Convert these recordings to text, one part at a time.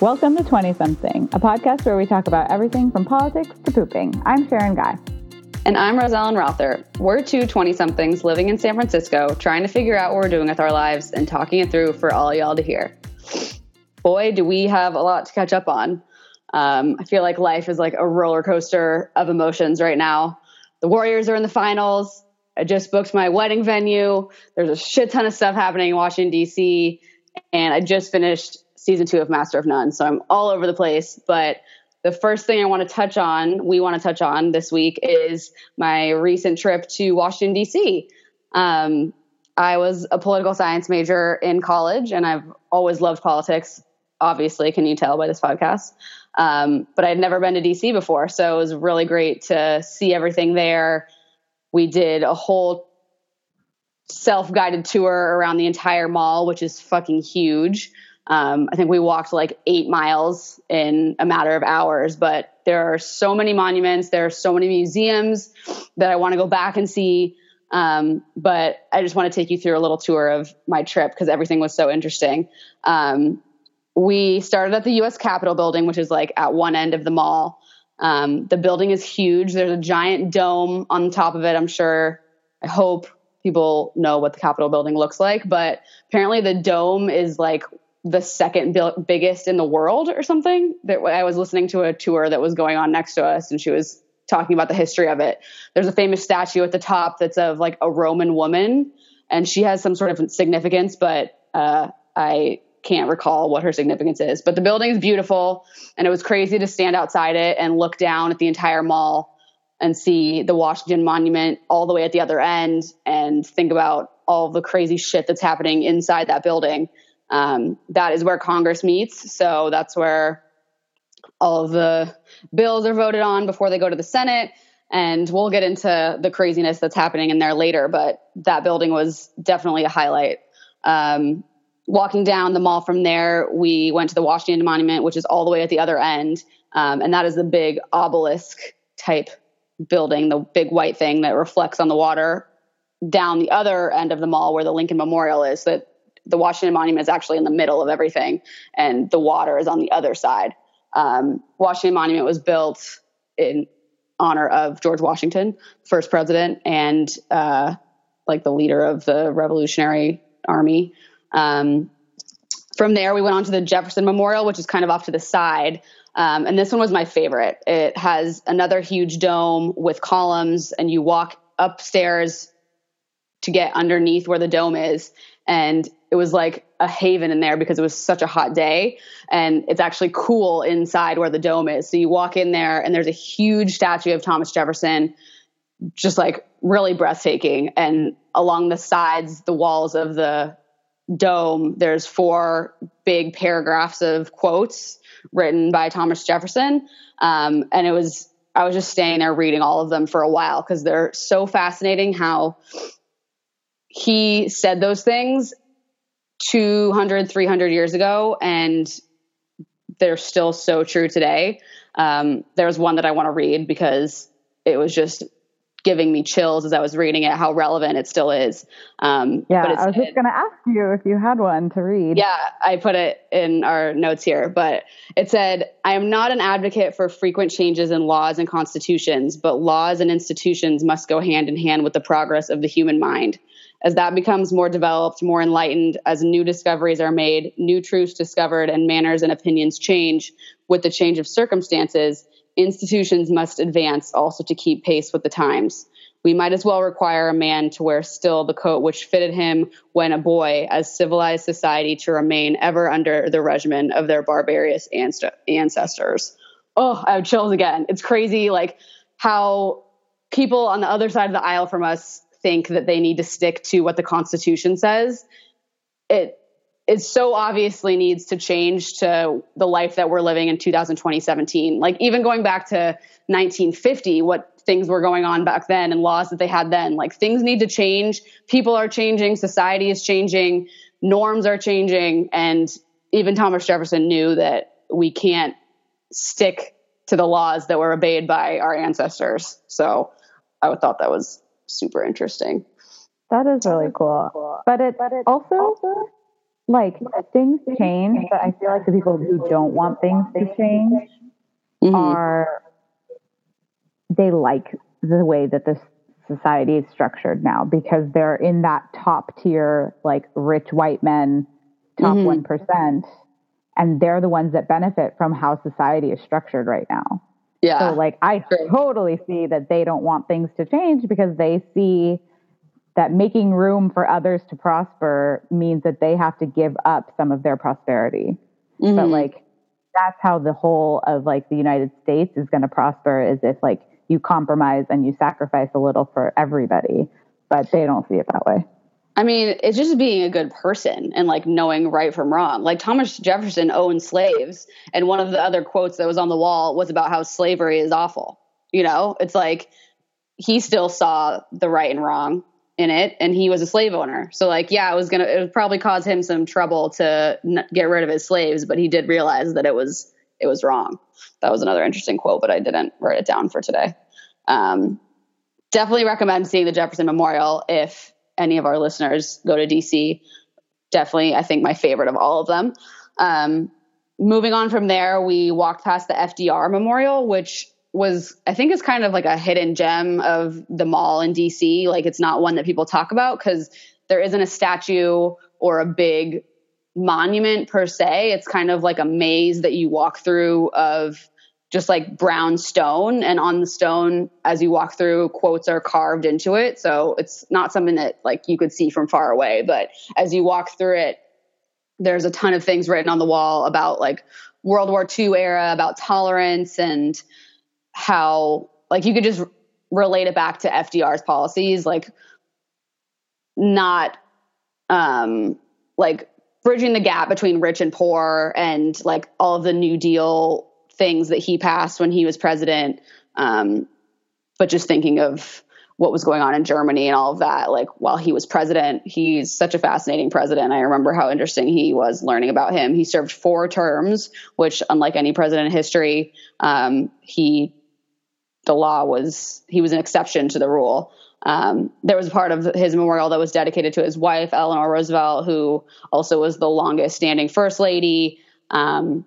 Welcome to 20 Something, a podcast where we talk about everything from politics to pooping. I'm Sharon Guy. And I'm Rosellen Rother. We're two 20 somethings living in San Francisco, trying to figure out what we're doing with our lives and talking it through for all y'all to hear. Boy, do we have a lot to catch up on. Um, I feel like life is like a roller coaster of emotions right now. The Warriors are in the finals. I just booked my wedding venue. There's a shit ton of stuff happening in Washington, D.C. And I just finished season two of Master of None. So I'm all over the place. But the first thing I want to touch on, we want to touch on this week, is my recent trip to Washington, D.C. Um, I was a political science major in college, and I've always loved politics. Obviously, can you tell by this podcast? Um, but I'd never been to DC before, so it was really great to see everything there we did a whole self guided tour around the entire mall, which is fucking huge. Um, I think we walked like eight miles in a matter of hours, but there are so many monuments, there are so many museums that I want to go back and see. Um, but I just want to take you through a little tour of my trip because everything was so interesting. Um, we started at the US Capitol building, which is like at one end of the mall. Um, the building is huge. There's a giant dome on top of it. I'm sure, I hope people know what the Capitol building looks like, but apparently the dome is like the second biggest in the world or something. That I was listening to a tour that was going on next to us, and she was talking about the history of it. There's a famous statue at the top that's of like a Roman woman, and she has some sort of significance, but uh, I can't recall what her significance is, but the building is beautiful and it was crazy to stand outside it and look down at the entire mall and see the Washington Monument all the way at the other end and think about all the crazy shit that's happening inside that building. Um, that is where Congress meets. So that's where all of the bills are voted on before they go to the Senate. And we'll get into the craziness that's happening in there later, but that building was definitely a highlight. Um, walking down the mall from there, we went to the Washington Monument, which is all the way at the other end. Um, and that is the big obelisk type building, the big white thing that reflects on the water down the other end of the mall where the Lincoln Memorial is. That the Washington Monument is actually in the middle of everything, and the water is on the other side. Um, Washington Monument was built in honor of George Washington, first president, and uh, like the leader of the Revolutionary Army. Um, from there, we went on to the Jefferson Memorial, which is kind of off to the side. Um, and this one was my favorite. It has another huge dome with columns, and you walk upstairs to get underneath where the dome is. And it was like a haven in there because it was such a hot day. And it's actually cool inside where the dome is. So you walk in there, and there's a huge statue of Thomas Jefferson, just like really breathtaking. And along the sides, the walls of the dome, there's four big paragraphs of quotes written by Thomas Jefferson. Um, and it was, I was just staying there reading all of them for a while because they're so fascinating how he said those things 200, 300 years ago, and they're still so true today. Um, there's one that I want to read because it was just giving me chills as I was reading it, how relevant it still is. Um, yeah, I was just going to ask you if you had one to read. Yeah, I put it in our notes here, but it said, I am not an advocate for frequent changes in laws and constitutions, but laws and institutions must go hand in hand with the progress of the human mind. As that becomes more developed, more enlightened, as new discoveries are made, new truths discovered, and manners and opinions change with the change of circumstances, institutions must advance also to keep pace with the times. We might as well require a man to wear still the coat which fitted him when a boy, as civilized society to remain ever under the regimen of their barbarous ancestors. Oh, I have chills again. It's crazy, like how people on the other side of the aisle from us think that they need to stick to what the Constitution says. It it so obviously needs to change to the life that we're living in 2020 17 like even going back to 1950 what things were going on back then and laws that they had then like things need to change. People are changing. Society is changing. Norms are changing. And even thomas jefferson knew that we can't stick to the laws that were obeyed by our ancestors. So i thought that was super interesting that is really cool but it, but it also like things change, but I feel like the people who don't want things to change mm-hmm. are they like the way that this society is structured now because they're in that top tier, like rich white men, top mm-hmm. one mm-hmm. and they're the ones that benefit from how society is structured right now. Yeah. So like I totally see that they don't want things to change because they see that making room for others to prosper means that they have to give up some of their prosperity. Mm-hmm. But like that's how the whole of like the United States is going to prosper is if like you compromise and you sacrifice a little for everybody. But they don't see it that way. I mean, it's just being a good person and like knowing right from wrong. Like Thomas Jefferson owned slaves, and one of the other quotes that was on the wall was about how slavery is awful. You know, it's like he still saw the right and wrong in it and he was a slave owner so like yeah it was gonna it would probably cause him some trouble to n- get rid of his slaves but he did realize that it was it was wrong that was another interesting quote but i didn't write it down for today um, definitely recommend seeing the jefferson memorial if any of our listeners go to dc definitely i think my favorite of all of them um, moving on from there we walked past the fdr memorial which was I think is kind of like a hidden gem of the mall in DC. Like it's not one that people talk about because there isn't a statue or a big monument per se. It's kind of like a maze that you walk through of just like brown stone and on the stone as you walk through quotes are carved into it. So it's not something that like you could see from far away but as you walk through it there's a ton of things written on the wall about like world war ii era about tolerance and how like you could just relate it back to FDR's policies, like not um like bridging the gap between rich and poor and like all of the New Deal things that he passed when he was president. Um, but just thinking of what was going on in Germany and all of that, like while he was president, he's such a fascinating president. I remember how interesting he was learning about him. He served four terms, which, unlike any president in history, um, he the law was he was an exception to the rule. Um, there was part of his memorial that was dedicated to his wife Eleanor Roosevelt, who also was the longest standing first lady. Um,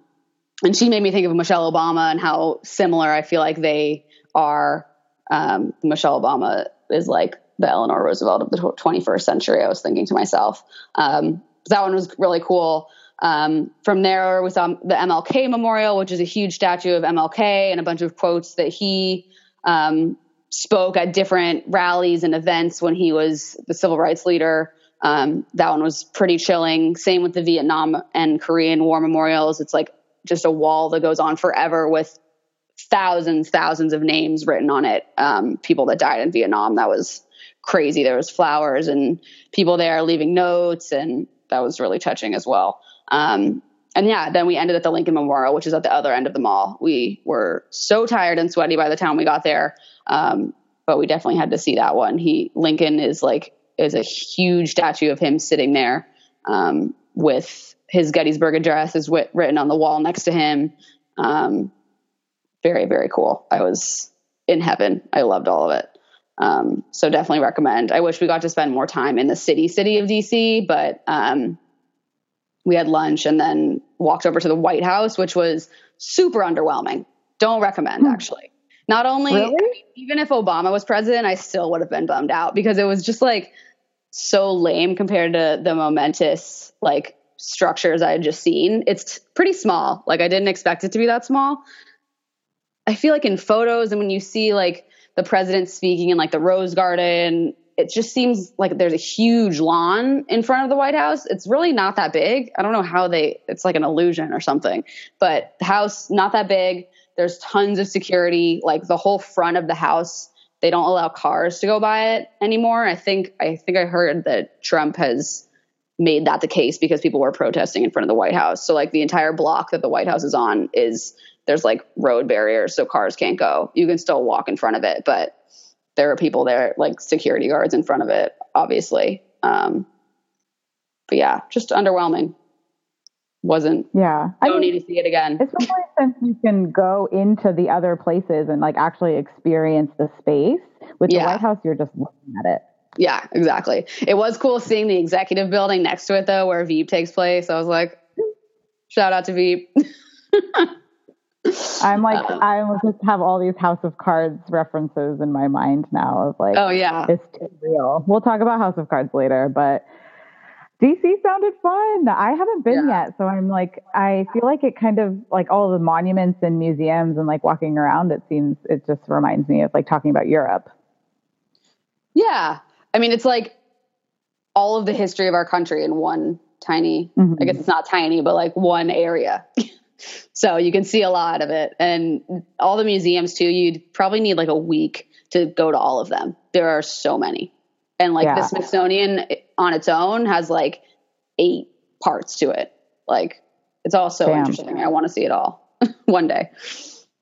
and she made me think of Michelle Obama and how similar I feel like they are. Um, Michelle Obama is like the Eleanor Roosevelt of the 21st century. I was thinking to myself. Um, that one was really cool. Um, from there, we saw the MLK Memorial, which is a huge statue of MLK and a bunch of quotes that he um, spoke at different rallies and events when he was the civil rights leader. Um, that one was pretty chilling. Same with the Vietnam and Korean War memorials. It's like just a wall that goes on forever with thousands, thousands of names written on it. Um, people that died in Vietnam. That was crazy. There was flowers and people there leaving notes, and that was really touching as well. Um, and yeah, then we ended at the Lincoln Memorial, which is at the other end of the mall. We were so tired and sweaty by the time we got there, um, but we definitely had to see that one. He Lincoln is like is a huge statue of him sitting there um, with his Gettysburg Address is wit- written on the wall next to him. Um, very very cool. I was in heaven. I loved all of it. Um, so definitely recommend. I wish we got to spend more time in the city city of DC, but um, we had lunch and then walked over to the White House, which was super underwhelming. Don't recommend, hmm. actually. Not only, really? I mean, even if Obama was president, I still would have been bummed out because it was just like so lame compared to the momentous like structures I had just seen. It's pretty small. Like I didn't expect it to be that small. I feel like in photos and when you see like the president speaking in like the Rose Garden it just seems like there's a huge lawn in front of the White House. It's really not that big. I don't know how they, it's like an illusion or something, but the house, not that big. There's tons of security. Like the whole front of the house, they don't allow cars to go by it anymore. I think, I think I heard that Trump has made that the case because people were protesting in front of the White House. So like the entire block that the White House is on is, there's like road barriers so cars can't go. You can still walk in front of it, but there are people there, like security guards in front of it, obviously. Um, but yeah, just underwhelming. Wasn't. Yeah. I don't mean, need to see it again. It's Especially since you can go into the other places and like actually experience the space. With yeah. the White House, you're just looking at it. Yeah, exactly. It was cool seeing the executive building next to it though, where Veep takes place. I was like, shout out to Veep. I'm like, um, I just have all these House of Cards references in my mind now of like, oh yeah, it's too real. We'll talk about House of Cards later, but DC sounded fun. I haven't been yeah. yet, so I'm like, I feel like it kind of like all the monuments and museums and like walking around. It seems it just reminds me of like talking about Europe. Yeah, I mean, it's like all of the history of our country in one tiny. Mm-hmm. I guess it's not tiny, but like one area. So you can see a lot of it. And all the museums too, you'd probably need like a week to go to all of them. There are so many. And like yeah. the Smithsonian on its own has like eight parts to it. Like it's all so Damn. interesting. I want to see it all one day.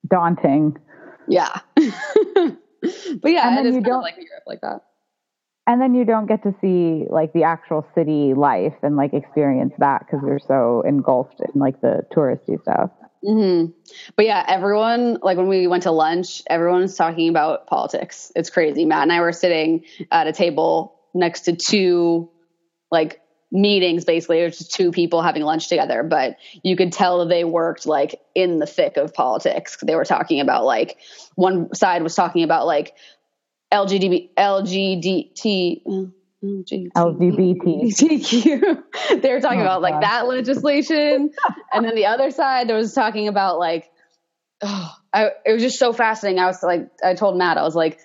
Daunting. Yeah. but yeah, and then you don't like Europe like that and then you don't get to see like the actual city life and like experience that because you're so engulfed in like the touristy stuff. Mm-hmm. but yeah everyone like when we went to lunch everyone's talking about politics. It's crazy. Matt and i were sitting at a table next to two like meetings basically. It just two people having lunch together but you could tell they worked like in the thick of politics. They were talking about like one side was talking about like LGBT, LGBT, LGBTQ. they were talking oh, about like that legislation, and then the other side there was talking about like, oh, I, it was just so fascinating. I was like, I told Matt, I was like,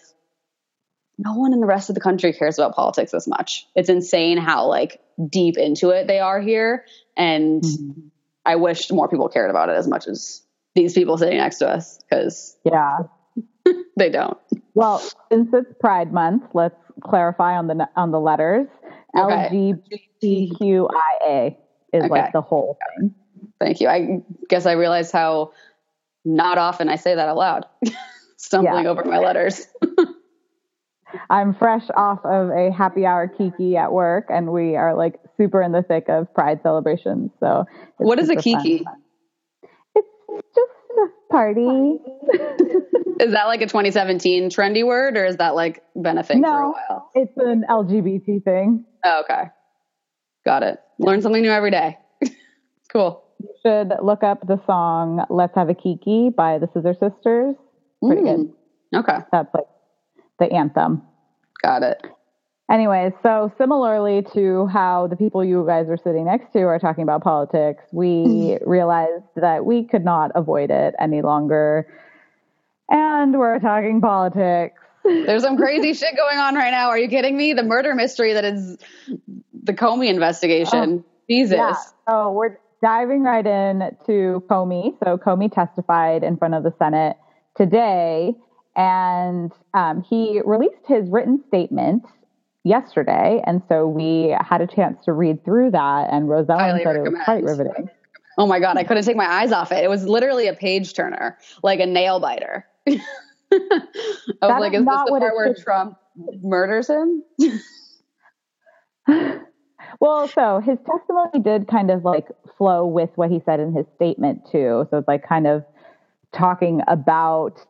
no one in the rest of the country cares about politics as much. It's insane how like deep into it they are here, and mm-hmm. I wish more people cared about it as much as these people sitting next to us because yeah they don't. Well, since it's Pride Month, let's clarify on the on the letters. Okay. LGBTQIA is okay. like the whole thing. Thank you. I guess I realize how not often I say that aloud. Stumbling yeah. over my letters. I'm fresh off of a happy hour kiki at work, and we are like super in the thick of Pride celebrations. So, what is a kiki? Fun. It's just party. is that like a 2017 trendy word or is that like been a thing no, for a while? It's an LGBT thing. Oh, okay. Got it. Learn something new every day. cool. You should look up the song Let's Have a Kiki by the Scissor Sisters. Pretty mm. good. Okay. That's like the anthem. Got it. Anyways, so similarly to how the people you guys are sitting next to are talking about politics, we mm-hmm. realized that we could not avoid it any longer. And we're talking politics. There's some crazy shit going on right now. Are you kidding me? The murder mystery that is the Comey investigation. Oh, Jesus. Yeah. So we're diving right in to Comey. So Comey testified in front of the Senate today, and um, he released his written statement yesterday. And so we had a chance to read through that, and Rosella said recommend. it was quite riveting. Oh my God, I couldn't take my eyes off it. It was literally a page turner, like a nail biter. I was that like, is, is this the part where Trump murders him? well, so his testimony did kind of like flow with what he said in his statement, too. So it's like kind of talking about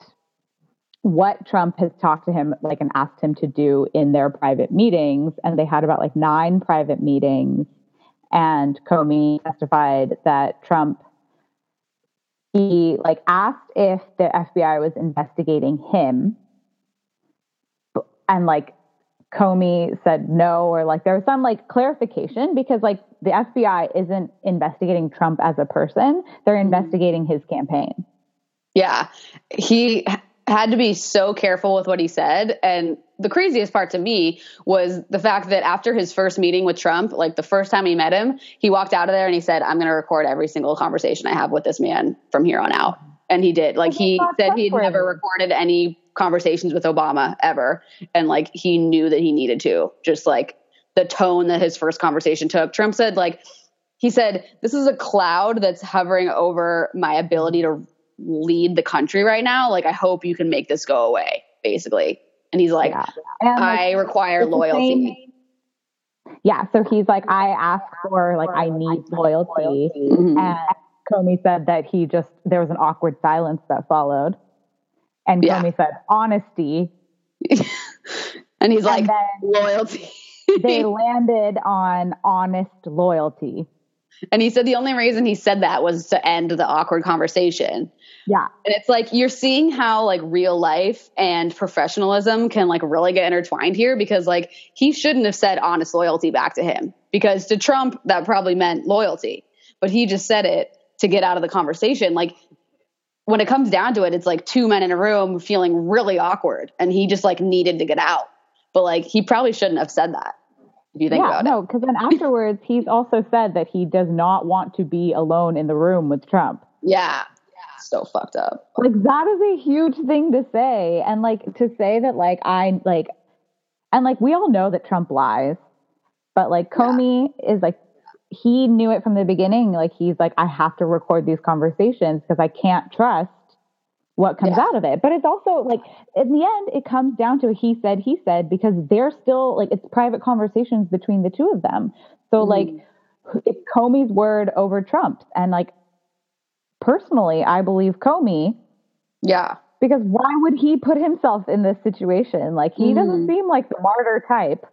what Trump has talked to him like and asked him to do in their private meetings. And they had about like nine private meetings. And Comey testified that Trump he like asked if the FBI was investigating him. And like Comey said no, or like there was some like clarification because like the FBI isn't investigating Trump as a person, they're mm-hmm. investigating his campaign. Yeah. He had to be so careful with what he said. And the craziest part to me was the fact that after his first meeting with Trump, like the first time he met him, he walked out of there and he said, I'm going to record every single conversation I have with this man from here on out. And he did. Like he said he'd never recorded any conversations with Obama ever. And like he knew that he needed to, just like the tone that his first conversation took. Trump said, like, he said, This is a cloud that's hovering over my ability to lead the country right now. Like, I hope you can make this go away, basically. And he's like, yeah. and, like, I require loyalty. Yeah. So he's like, I ask for, like, I need loyalty. Mm-hmm. And Comey said that he just, there was an awkward silence that followed. And yeah. Comey said, honesty. And he's like, loyalty. they landed on honest loyalty. And he said the only reason he said that was to end the awkward conversation. Yeah. And it's like you're seeing how like real life and professionalism can like really get intertwined here because like he shouldn't have said honest loyalty back to him because to Trump that probably meant loyalty, but he just said it to get out of the conversation. Like when it comes down to it, it's like two men in a room feeling really awkward and he just like needed to get out. But like he probably shouldn't have said that. If you think yeah, about no, it. because then afterwards he's also said that he does not want to be alone in the room with Trump. Yeah. So fucked up. Like that is a huge thing to say. And like to say that like I like and like we all know that Trump lies. But like Comey is like he knew it from the beginning. Like he's like, I have to record these conversations because I can't trust what comes Yeah. out of it. But it's also like in the end, it comes down to he said, he said, because they're still like it's private conversations between the two of them. So like it's Comey's word over Trump's. And like personally, I believe Comey Yeah. because why would he put himself in this situation? Like he doesn't seem like the martyr type.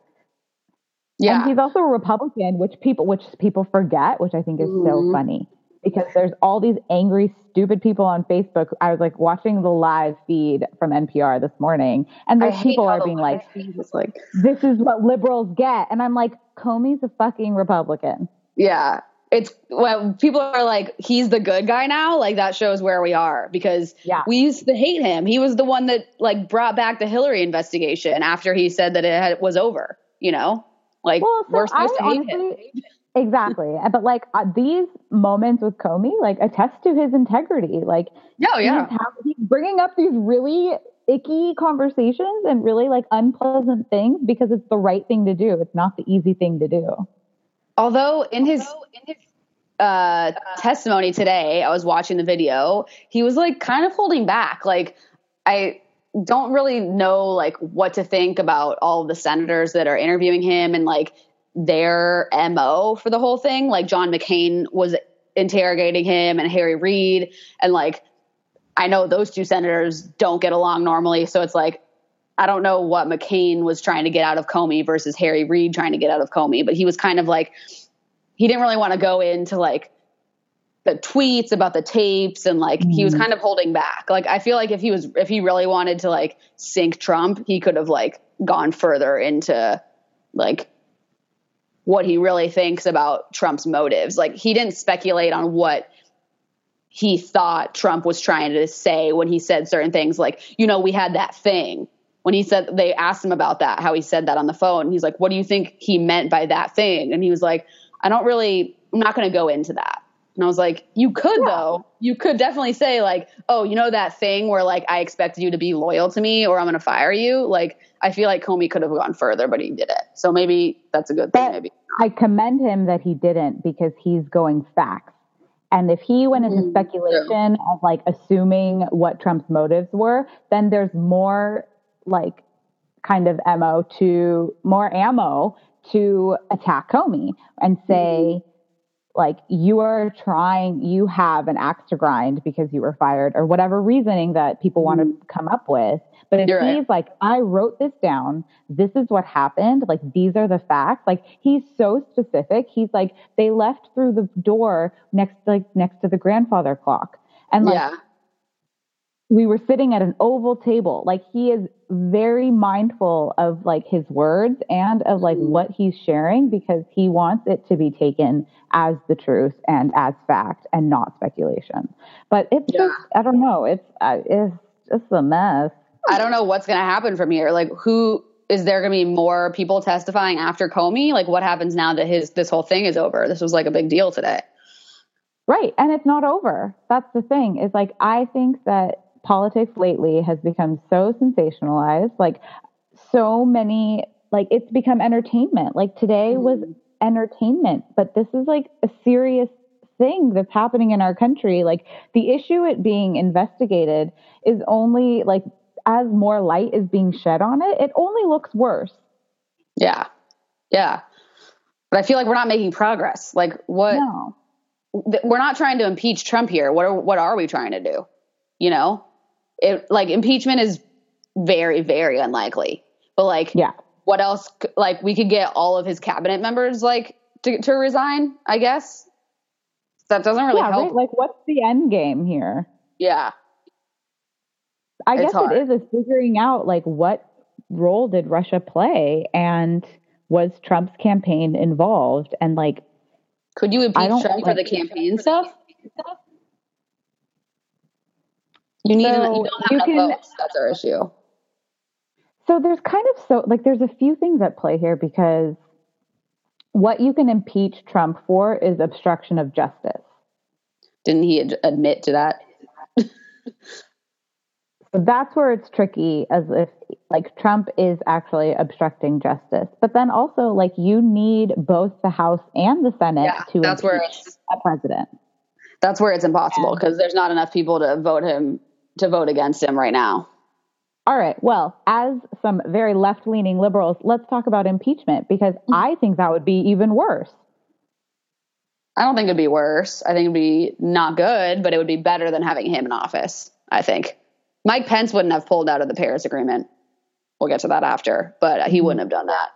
Yeah. And he's also a Republican, which people which people forget, which I think is so Mhm. funny. Because there's all these angry, stupid people on Facebook. I was like watching the live feed from NPR this morning, and there's people are being like, like, "This is what liberals get," and I'm like, "Comey's a fucking Republican." yeah. It's when people are like, he's the good guy now. Like that shows where we are because Yeah. we used to hate him. He was the one that like brought back the Hillary investigation after he said that it had, was over. You know, like Well, so we're supposed I to hate him. Exactly, but like uh, these moments with Comey, like attest to his integrity. Like Oh yeah. he's, he's bringing up these really icky conversations and really like unpleasant things because it's the right thing to do. It's not the easy thing to do. Although in his in his uh, testimony today, I was watching the video. He was like kind of holding back. Like I don't really know like what to think about all the senators that are interviewing him and like their mo for the whole thing. Like John McCain was interrogating him and Harry Reid and like I know those two senators don't get along normally, so it's like I don't know what McCain was trying to get out of Comey versus Harry Reid trying to get out of Comey, but he was kind of like he didn't really want to go into like the tweets about the tapes and like he was mm-hmm. kind of holding back. Like I feel like if he was if he really wanted to like sink Trump, he could have like gone further into like what he really thinks about Trump's motives. Like he didn't speculate on what he thought Trump was trying to say when he said certain things like, you know, we had that thing. When he said they asked him about that, how he said that on the phone. He's like, "What do you think he meant by that thing?" And he was like, "I don't really I'm not going to go into that." And I was like, "You could though. You could definitely say like, "Oh, you know that thing where like I expected you to be loyal to me or I'm going to fire you?" Like I feel like Comey could have gone further, but he did it. So maybe that's a good thing maybe. I commend him that he didn't because he's going facts. And if he went into Mm, speculation of like assuming what Trump's motives were, then there's more like kind of ammo to more ammo to attack Comey and say like you are trying you have an axe to grind because you were fired or whatever reasoning that people want to mm-hmm. come up with. But if You're he's right. like i wrote this down. This is what happened. Like these are the facts. Like he's so specific. He's like they left through the door next like next to the grandfather clock. And like yeah. We were sitting at an oval table like he is very mindful of like his words and of like Mhm. what he's sharing because he wants it to be taken as the truth and as fact and not speculation but it's Yeah. just i don't know it's uh, it's just a mess I don't know what's going to happen from here. Like, who is there going to be more people testifying after Comey? Like, what happens now that his this whole thing is over? This was like a big deal today. Right. And it's not over. That's the thing. Is like I think that politics lately has become so sensationalized. Like so many like it's become entertainment. Like today mm-hmm. was entertainment, but this is like a serious thing that's happening in our country. Like the issue it being investigated is only like as more light is being shed on it, it only looks worse. Yeah, yeah. But I feel like we're not making progress. Like, what? No. th- We're not trying to impeach Trump here. What are what are we trying to do? You know, it like impeachment is very very unlikely. But like, Yeah. what else? Like we could get all of his cabinet members like to, to resign. I guess that doesn't really yeah, help. right. Like, what's the end game here? yeah, I It's guess hard. it is is figuring out like what role did Russia play and was Trump's campaign involved and like could you impeach Trump for the campaign stuff? You need. So, you don't have you enough can- votes. That's our issue. So there's kind of so like there's a few things at play here because what you can impeach Trump for is obstruction of justice. Didn't he ad- admit to that? So that's where it's tricky as if like Trump is actually obstructing justice. But then also like you need both the House and the Senate Yeah, to that's where impeach it's a president. that's where it's impossible because there's not enough people to vote him to vote against him right now. All right. Well, as some very left leaning liberals, let's talk about impeachment because. I think that would be even worse. I don't think it'd be worse. I think it'd be not good, but it would be better than having him in office. I think Mike Pence wouldn't have pulled out of the Paris Agreement. We'll get to that after, but he wouldn't have done that.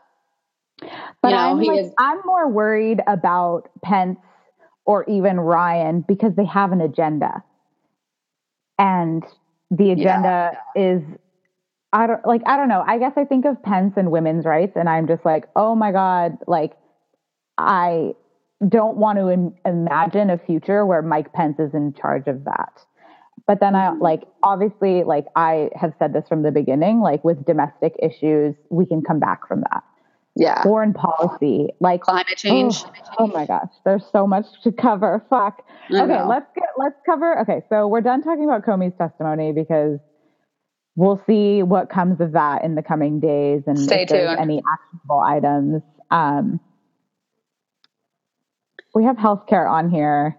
But You know, I'm, like, is- I'm more worried about Pence or even Ryan because they have an agenda. And the agenda is I don't like I don't know. I guess I think of Pence and women's rights and I'm just like, "Oh my god, like I don't want to Im- imagine a future where Mike Pence is in charge of that." But then I mm-hmm. like obviously like I have said this from the beginning, like with domestic issues, we can come back from that. Yeah. Foreign policy, like Climate change. Oh, oh my gosh, there's so much to cover. Fuck. I Okay, know. let's get let's cover. Okay, so we're done talking about Comey's testimony because we'll see what comes of that in the coming days and Stay if there's tuned. any actionable items. Um, we have healthcare on here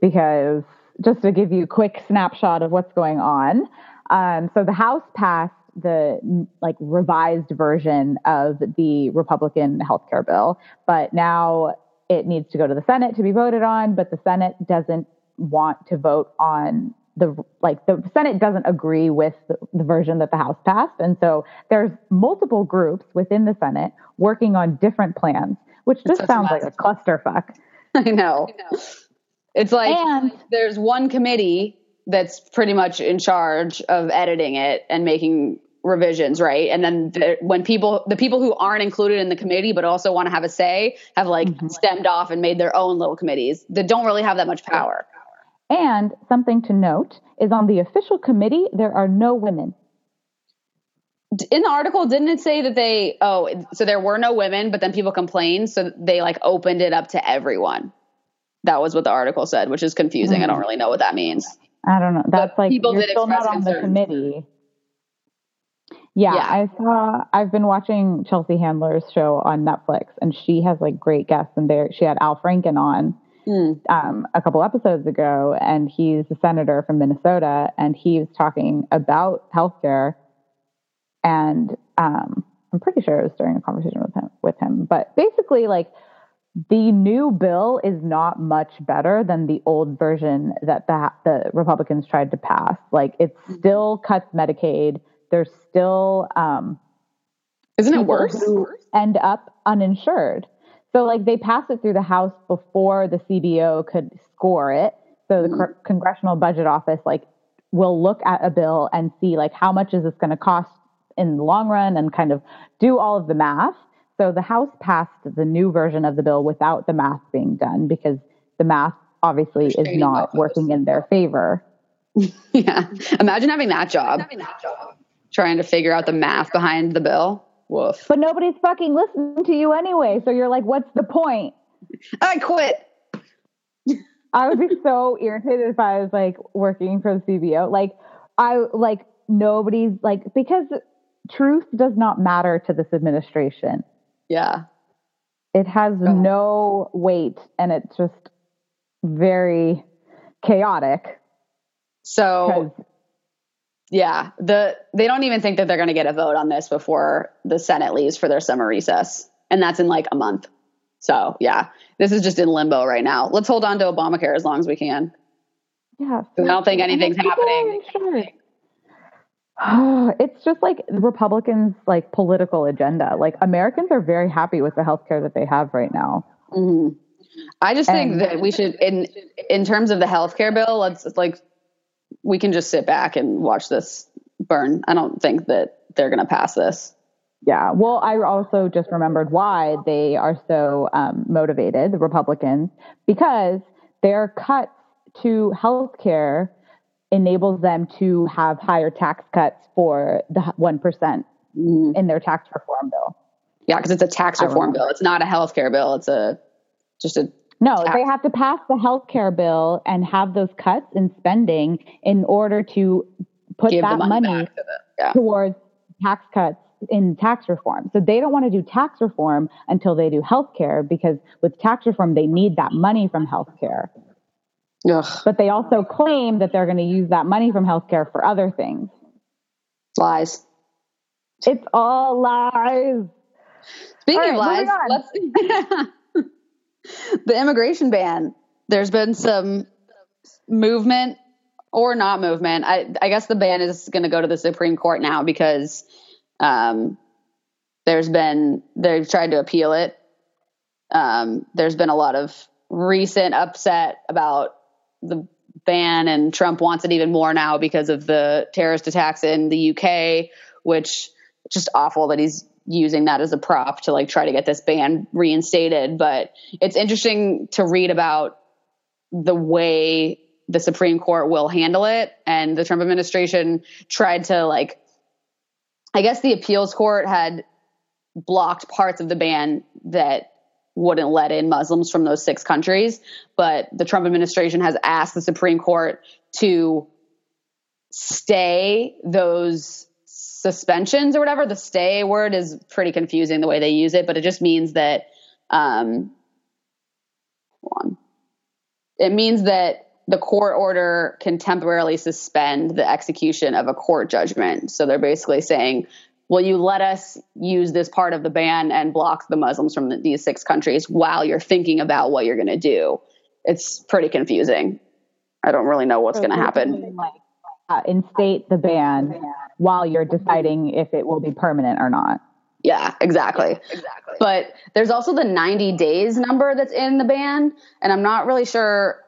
because just to give you a quick snapshot of what's going on. Um, so the House passed the like revised version of the Republican healthcare bill, but now it needs to go to the Senate to be voted on. But the Senate doesn't want to vote on the like the Senate doesn't agree with the, the version that the House passed, and so there's multiple groups within the Senate working on different plans, which just sounds like a clusterfuck. I know. It's like And- there's one committee that's pretty much in charge of editing it and making revisions, right? And then the, when people, the people who aren't included in the committee but also want to have a say, have like mm-hmm. stemmed off and made their own little committees that don't really have that much power. And something to note is on the official committee, there are no women. In the article, didn't it say that they? Oh, so there were no women, but then people complained, so they like opened it up to everyone. That was what the article said, which is confusing. I don't mm. really know what that means. I don't know. That's like people you're still not on the committee. Yeah, Yeah. I saw. I've been watching Chelsea Handler's show on Netflix, and she has like great guests. And there, she had Al Franken on Hmm. um, a couple episodes ago, and he's a senator from Minnesota, and he was talking about healthcare. And um, I'm pretty sure it was during a conversation with him. With him, but basically, like the new bill is not much better than the old version that the the Republicans tried to pass. Like it still cuts Medicaid. There's still um, Isn't it worse? who end up uninsured. So like they passed it through the House before the CBO could score it. So the cor- Congressional Budget Office like will look at a bill and see like how much is this going to cost in the long run and kind of do all of the math. So the House passed the new version of the bill without the math being done because the math obviously is not working in their favor. Yeah. Imagine having that job. Trying to figure out the math behind the bill. Woof. But nobody's fucking listening to you anyway. So you're like, what's the point? I quit. I would be so irritated if I was like working for the CBO. Like I like nobody's like because truth does not matter to this administration. Yeah. It has oh. no weight and it's just very chaotic So yeah, the they don't even think that they're going to get a vote on this before the Senate leaves for their summer recess, and that's in like a month. So yeah, this is just in limbo right now. Let's hold on to Obamacare as long as we can. yeah, I don't think anything's happening. Insured. it's just like Republicans' like political agenda. Like Americans are very happy with the healthcare that they have right now. Mm-hmm. I just and, think that we should, in in terms of the healthcare bill, let's like we can just sit back and watch this burn. I don't think that they're going to pass this. Yeah. Well, I also just remembered why they are so um, motivated, the Republicans, because their cuts to healthcare enables them to have higher tax cuts for the 1% mm. in their tax reform bill. Yeah, because it's a tax reform bill. It's not a healthcare bill. It's a just a no, tax. they have to pass the healthcare bill and have those cuts in spending in order to put Give that money, money to yeah. towards tax cuts in tax reform. So they don't want to do tax reform until they do healthcare because with tax reform they need that money from healthcare. Ugh. But they also claim that they're going to use that money from healthcare for other things. Lies. It's all lies. Speaking of lies, let's the immigration ban. There's been some movement or not movement. I, I guess the ban is going to go to the Supreme Court now because um, there's been they've tried to appeal it. Um, there's been a lot of recent upset about the ban, and Trump wants it even more now because of the terrorist attacks in the UK, which just awful that he's using that as a prop to like try to get this ban reinstated. But it's interesting to read about the way the Supreme Court will handle it. And the Trump administration tried to like, I guess the appeals court had blocked parts of the ban that wouldn't let in Muslims from those six countries. But the Trump administration has asked the Supreme Court to stay those suspensions or whatever. The stay word is pretty confusing the way they use it, but it just means that um, it means that the court order can temporarily suspend the execution of a court judgment. So they're basically saying will you let us use this part of the ban and block the Muslims from the, these six countries while you're thinking about what you're going to do? It's pretty confusing. I don't really know what's so going to happen. Like, uh, instate the ban while you're deciding if it will be permanent or not. Yeah, exactly. Exactly. But there's also the 90 days number that's in the ban, and I'm not really sure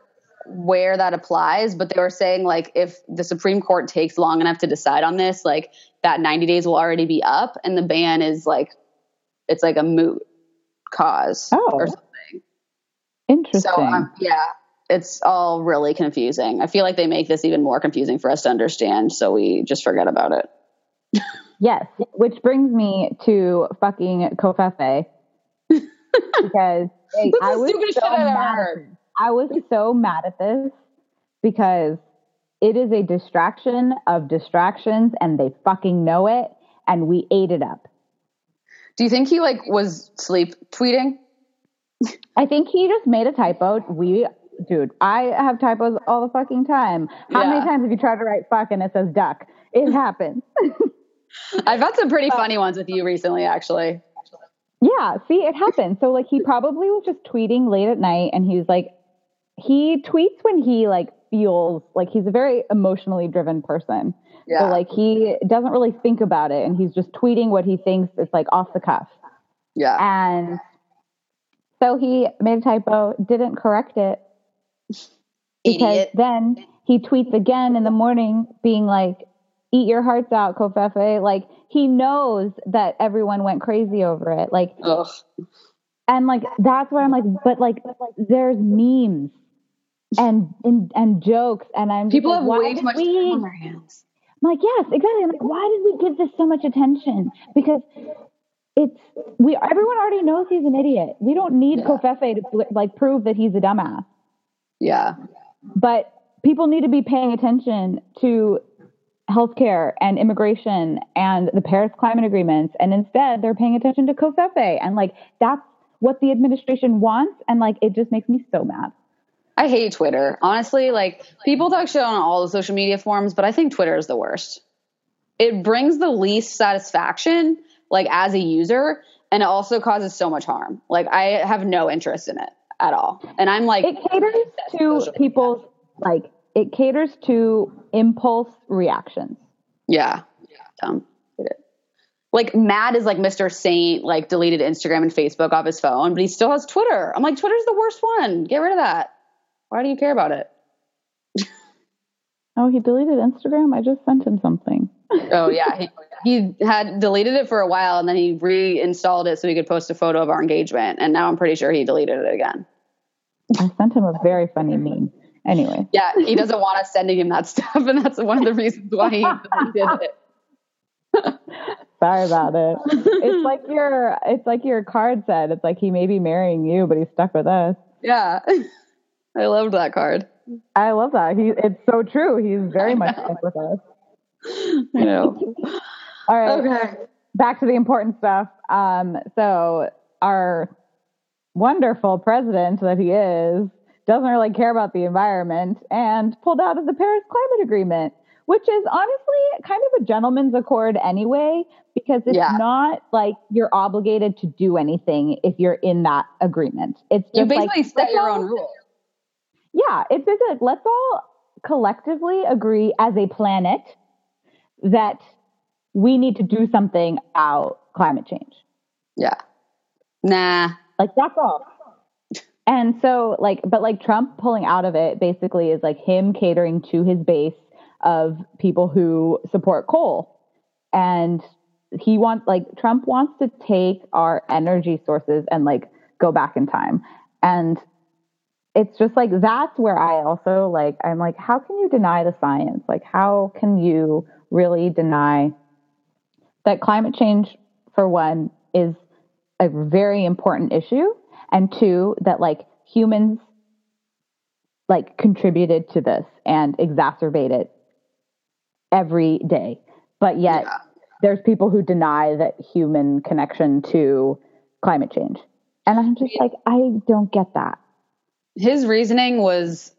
where that applies, but they were saying like if the Supreme Court takes long enough to decide on this, like that 90 days will already be up and the ban is like it's like a moot cause oh. or something. Interesting. So um, yeah, it's all really confusing. I feel like they make this even more confusing for us to understand, so we just forget about it. yes, which brings me to fucking Covfefe because hey, I was so mad. I was so mad at this because it is a distraction of distractions and they fucking know it and we ate it up. Do you think he like was sleep tweeting? I think he just made a typo. We dude, I have typos all the fucking time. How yeah. many times have you tried to write fuck and it says duck? It happens. I've had some pretty funny ones with you recently, actually. Yeah, see, it happens. So like he probably was just tweeting late at night and he was like, he tweets when he like feels like he's a very emotionally driven person. Yeah. So like he doesn't really think about it and he's just tweeting what he thinks is like off the cuff. Yeah. And so he made a typo, didn't correct it. Because Idiot. then he tweets again in the morning being like, eat your hearts out, Covfefe. Like he knows that everyone went crazy over it. Like Ugh. and like that's where I'm like, but like there's memes and and, and jokes, and I'm people like, have way too much we, time on their hands. I'm like, yes, exactly. I'm like, why did we give this so much attention? Because it's we everyone already knows he's an idiot. We don't need yeah. Covfefe to like prove that he's a dumbass. Yeah. But people need to be paying attention to healthcare and immigration and the Paris climate agreements and instead they're paying attention to Covfefe and like that's what the administration wants and like it just makes me so mad. I hate Twitter. Honestly, like people talk shit on all the social media forums, but I think Twitter is the worst. It brings the least satisfaction, like as a user, and it also causes so much harm. Like I have no interest in it at all. And I'm like It caters to people's like it caters to impulse reactions. Yeah. dumb. Like Matt is like Mr. Saint, like deleted Instagram and Facebook off his phone, but he still has Twitter. I'm like, Twitter's the worst one. Get rid of that. Why do you care about it? oh, he deleted Instagram. I just sent him something. oh yeah, he, he had deleted it for a while and then he reinstalled it so he could post a photo of our engagement. And now I'm pretty sure he deleted it again. I sent him a very funny meme. Anyway. Yeah, he doesn't want us sending him that stuff, and that's one of the reasons why he deleted it. Sorry about it. It's like your it's like your card said. It's like he may be marrying you, but he's stuck with us. Yeah. I loved that card. I love that. He it's so true. He's very much with us. I know. All right. Okay. Back to the important stuff. Um, so our wonderful president that he is doesn't really care about the environment and pulled out of the Paris Climate Agreement, which is honestly kind of a gentleman's accord anyway, because it's yeah. not like you're obligated to do anything if you're in that agreement. It's just you basically like, set your own rules. Yeah, it's basically like let's all collectively agree as a planet that we need to do something about climate change. Yeah. Nah. Like that's all. And so like but like Trump pulling out of it basically is like him catering to his base of people who support coal. And he wants like Trump wants to take our energy sources and like go back in time. And it's just like that's where I also like I'm like how can you deny the science? Like how can you really deny that climate change for one is a very important issue and two that like humans like contributed to this and exacerbated every day but yet yeah. there's people who deny that human connection to climate change and i'm just like i don't get that his reasoning was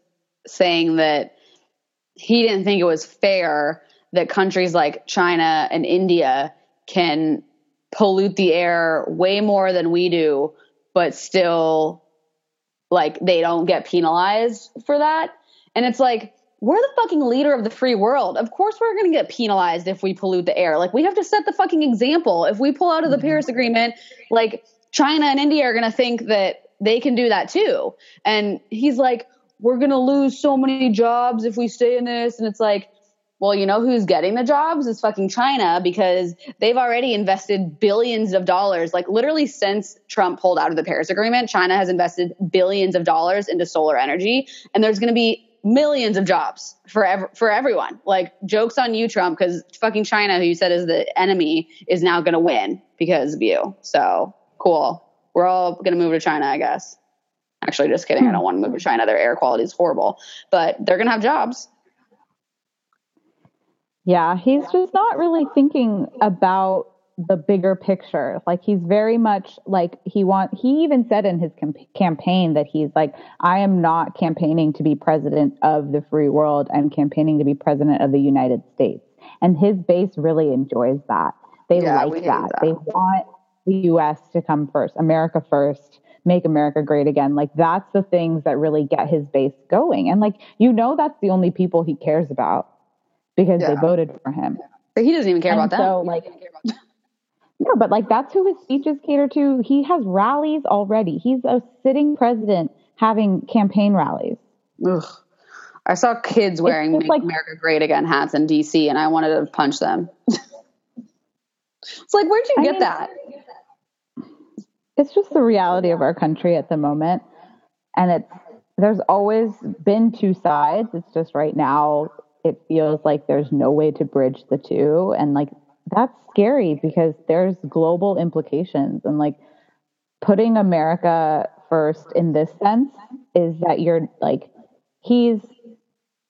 saying that he didn't think it was fair that countries like china and india can pollute the air way more than we do, but still like they don't get penalized for that. And it's like, we're the fucking leader of the free world. Of course we're going to get penalized if we pollute the air. Like we have to set the fucking example. If we pull out of the mm-hmm. Paris agreement, like China and India are going to think that they can do that too. And he's like, we're going to lose so many jobs if we stay in this and it's like well, you know who's getting the jobs is fucking China because they've already invested billions of dollars. Like literally since Trump pulled out of the Paris Agreement, China has invested billions of dollars into solar energy, and there's going to be millions of jobs for ev- for everyone. Like jokes on you, Trump, because fucking China, who you said is the enemy, is now going to win because of you. So cool. We're all going to move to China, I guess. Actually, just kidding. I don't want to move to China. Their air quality is horrible, but they're going to have jobs. Yeah, he's just not really thinking about the bigger picture. Like he's very much like he want he even said in his campaign that he's like I am not campaigning to be president of the free world. I'm campaigning to be president of the United States. And his base really enjoys that. They yeah, like that. that. They want the US to come first, America first, make America great again. Like that's the things that really get his base going. And like you know that's the only people he cares about because yeah. they voted for him. But he doesn't even care and about so, that. Like, no, but like that's who his speeches cater to. He has rallies already. He's a sitting president having campaign rallies. Ugh. I saw kids wearing "Make like, America Great Again" hats in DC, and I wanted to punch them. it's like, where'd you I get mean, that? It's just the reality of our country at the moment, and it's there's always been two sides. It's just right now it feels like there's no way to bridge the two. And like that's scary because there's global implications. And like putting america first in this sense is that you're like he's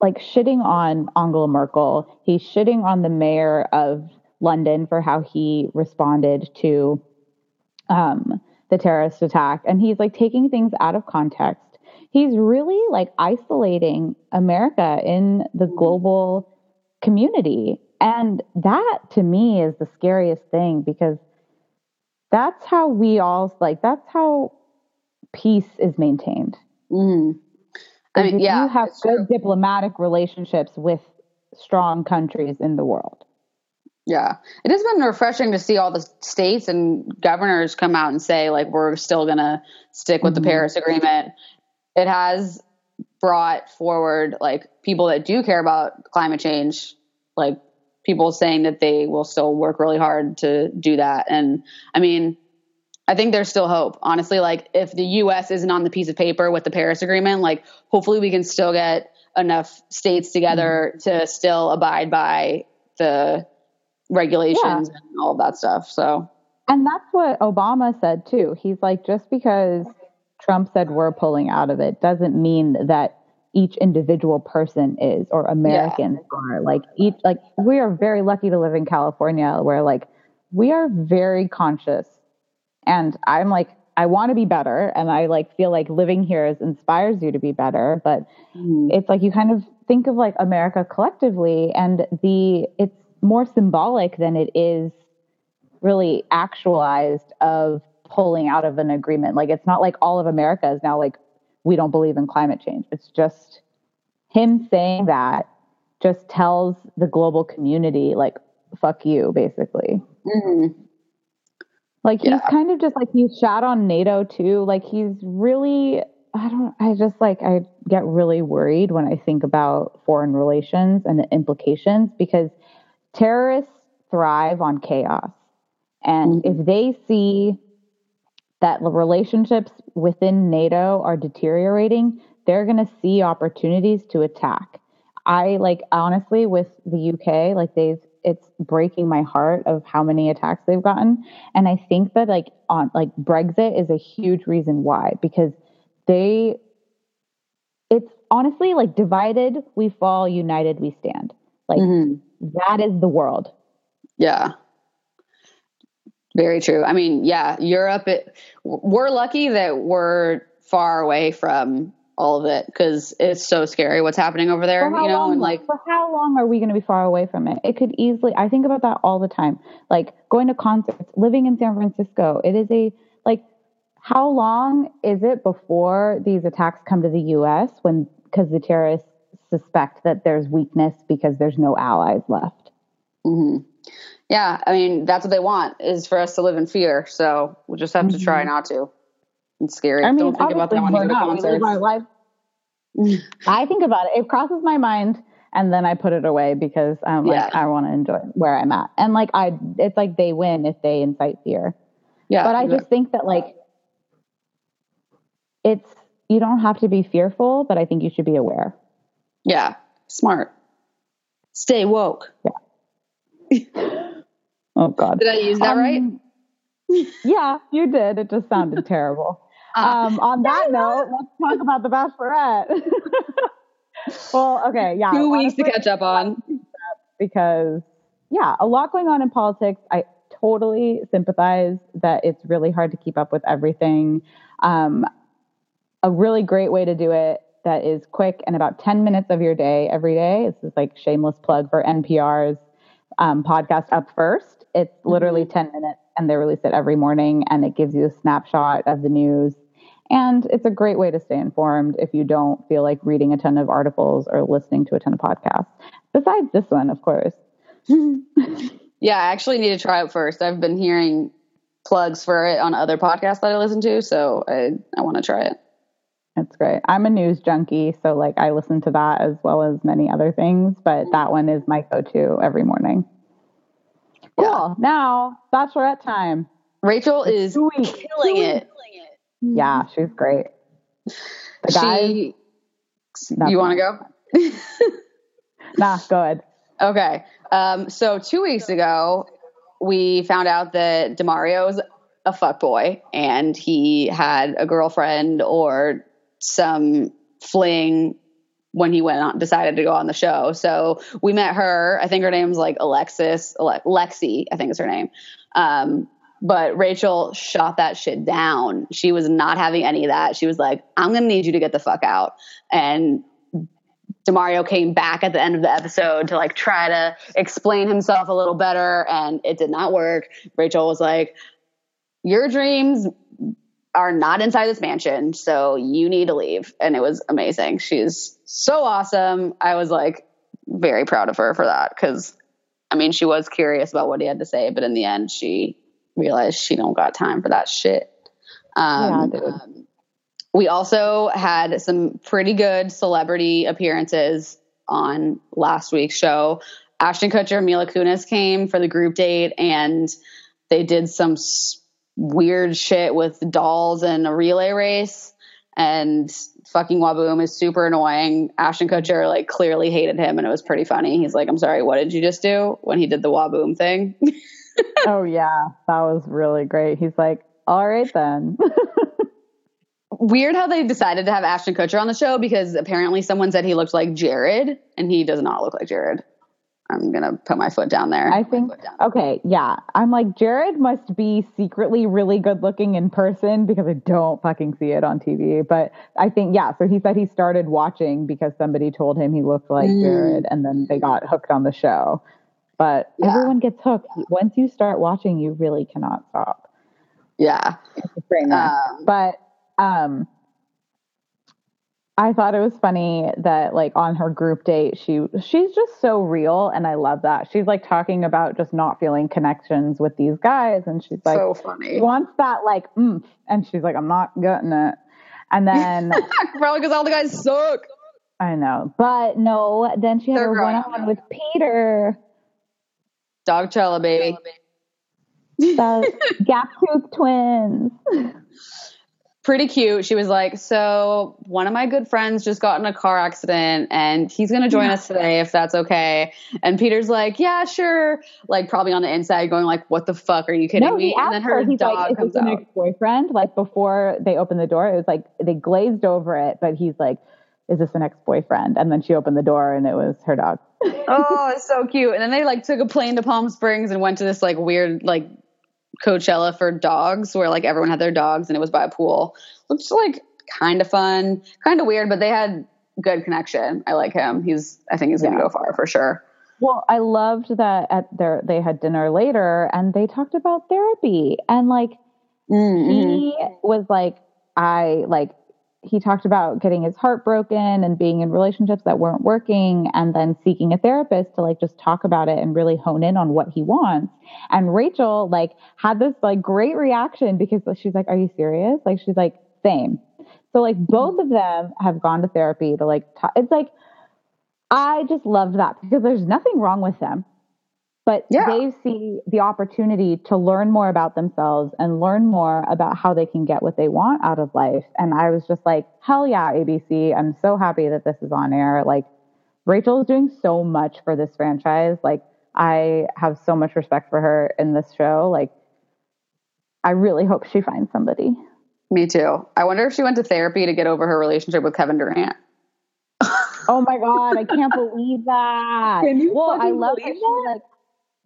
like shitting on angela merkel. He's shitting on the mayor of london for how he responded to um, the terrorist attack and he's like taking things out of context he's really like isolating America in the global community. And that to me is the scariest thing because that's how we all like, that's how peace is maintained. Mm. I mean, yeah, you have good true. diplomatic relationships with strong countries in the world. Yeah. It has been refreshing to see all the states and governors come out and say, like, we're still going to stick with mm-hmm. the Paris Agreement. It has brought forward, like, people that do care about climate change, like, people saying that they will still work really hard to do that. And I mean, I think there's still hope. Honestly, like, if the US isn't on the piece of paper with the Paris Agreement, like, hopefully we can still get enough states together mm-hmm. to still abide by the regulations yeah. and all of that stuff. So, and that's what Obama said too. He's like, just because Trump said we're pulling out of it doesn't mean that each individual person is or Americans yeah. are. Like each like we are very lucky to live in California where like we are very conscious. And I'm like I want to be better and I like feel like living here is inspires you to be better, but mm. it's like you kind of think of like America collectively and the it's more symbolic than it is really actualized of pulling out of an agreement. Like it's not like all of America is now like we don't believe in climate change. It's just him saying that just tells the global community like fuck you basically. Mm-hmm. Like he's yeah. kind of just like he's shot on NATO too. Like he's really I don't I just like I get really worried when I think about foreign relations and the implications because terrorists thrive on chaos. And mm-hmm. if they see that the relationships within NATO are deteriorating, they're going to see opportunities to attack. I like honestly with the UK, like they've it's breaking my heart of how many attacks they've gotten. And I think that like on like Brexit is a huge reason why because they it's honestly like divided we fall, united we stand. Like mm-hmm. That is the world. Yeah. Very true. I mean, yeah, Europe, it, we're lucky that we're far away from all of it because it's so scary what's happening over there, you know, long, and like for how long are we going to be far away from it? It could easily, I think about that all the time. Like going to concerts, living in San Francisco, it is a, like, how long is it before these attacks come to the US when, because the terrorists suspect that there's weakness because there's no allies left. Mm-hmm. Yeah, I mean that's what they want is for us to live in fear. So we'll just have mm-hmm. to try mm-hmm. not to. It's scary. I mean, Don't think about that when you go to concerts. Life. I think about it. It crosses my mind, and then I put it away because I'm like yeah. I want to enjoy where I'm at, and like I, it's like they win if they incite fear. Yeah, but I exactly. just think that like it's you don't have to be fearful, but I think you should be aware. Yeah, smart. Stay woke. Yeah. oh God. Did I use that um, right? yeah, you did. It just sounded terrible. Uh, um, on that note, let's talk about the Bachelorette. well, okay, yeah. Two weeks to catch up on. Because, yeah, a lot going on in politics. I totally sympathize that it's really hard to keep up with everything. Um, a really great way to do it that is quick and about 10 minutes of your day every day. This is like shameless plug for NPR's um, podcast Up First. It's literally mm-hmm. 10 minutes and they release it every morning and it gives you a snapshot of the news. And it's a great way to stay informed if you don't feel like reading a ton of articles or listening to a ton of podcasts. Besides this one, of course. yeah, I actually need to try it first. I've been hearing plugs for it on other podcasts that I listen to, so I, I want to try it. It's great. I'm a news junkie, so like I listen to that as well as many other things, but that one is my go-to every morning. Cool. Yeah. Now, bachelorette time. Rachel it's is killing it. Yeah, she's great. The guys, she, you want to go? nah, go ahead. Okay. Um, so two weeks ago, we found out that Demario's a fuck boy and he had a girlfriend or some fling when he went on decided to go on the show. So we met her. I think her name's like Alexis Ale- Lexi. I think is her name. Um, but Rachel shot that shit down. She was not having any of that. She was like, "I'm gonna need you to get the fuck out." And Demario came back at the end of the episode to like try to explain himself a little better, and it did not work. Rachel was like, "Your dreams are not inside this mansion, so you need to leave. And it was amazing. She's so awesome. I was like very proud of her for that because I mean, she was curious about what he had to say, but in the end, she realized she don't got time for that shit. Um, yeah, um, we also had some pretty good celebrity appearances on last week's show. Ashton Kutcher and Mila Kunis came for the group date, and they did some weird shit with dolls and a relay race. And fucking Whaboom is super annoying. Ashton Kutcher like clearly hated him, and it was pretty funny. He's like, "I'm sorry, what did you just do?" When he did the Whaboom thing. oh yeah, that was really great. He's like, "All right then." Weird how they decided to have Ashton Kutcher on the show because apparently someone said he looked like Jared, and he does not look like Jared. I'm gonna put my foot down there. I think okay, yeah. I'm like Jared must be secretly really good looking in person because I don't fucking see it on TV. But I think yeah. So he said he started watching because somebody told him he looked like mm. Jared, and then they got hooked on the show. But yeah. everyone gets hooked once you start watching. You really cannot stop. Yeah. Um, but um, I thought it was funny that like on her group date she she's just so real and I love that. She's like talking about just not feeling connections with these guys and she's like so funny. Wants that like mm, and she's like I'm not getting it. And then probably because all the guys suck. I know. But no, then she had They're her one on one with Peter. Dogchella baby. The gap tooth twins pretty cute. She was like, So, one of my good friends just got in a car accident and he's going to join yeah. us today if that's okay. And Peter's like, Yeah, sure. Like, probably on the inside going, like, What the fuck? Are you kidding no, me? And then her, her dog like, comes out. ex boyfriend? Like, before they opened the door, it was like they glazed over it, but he's like, Is this an ex boyfriend? And then she opened the door and it was her dog. oh, it's so cute. And then they like took a plane to Palm Springs and went to this like weird, like, Coachella for dogs where like everyone had their dogs and it was by a pool. Looks like kind of fun, kind of weird, but they had good connection. I like him. He's I think he's to yeah. go far for sure. Well, I loved that at their they had dinner later and they talked about therapy and like mm-hmm. he was like I like he talked about getting his heart broken and being in relationships that weren't working and then seeking a therapist to like just talk about it and really hone in on what he wants. And Rachel like had this like great reaction because she's like, Are you serious? Like she's like, same. So like both of them have gone to therapy to like talk. it's like I just love that because there's nothing wrong with them but yeah. they see the opportunity to learn more about themselves and learn more about how they can get what they want out of life. And I was just like, hell yeah, ABC. I'm so happy that this is on air. Like, Rachel is doing so much for this franchise. Like, I have so much respect for her in this show. Like, I really hope she finds somebody. Me too. I wonder if she went to therapy to get over her relationship with Kevin Durant. oh my god, I can't believe that. Can you well, I love that she like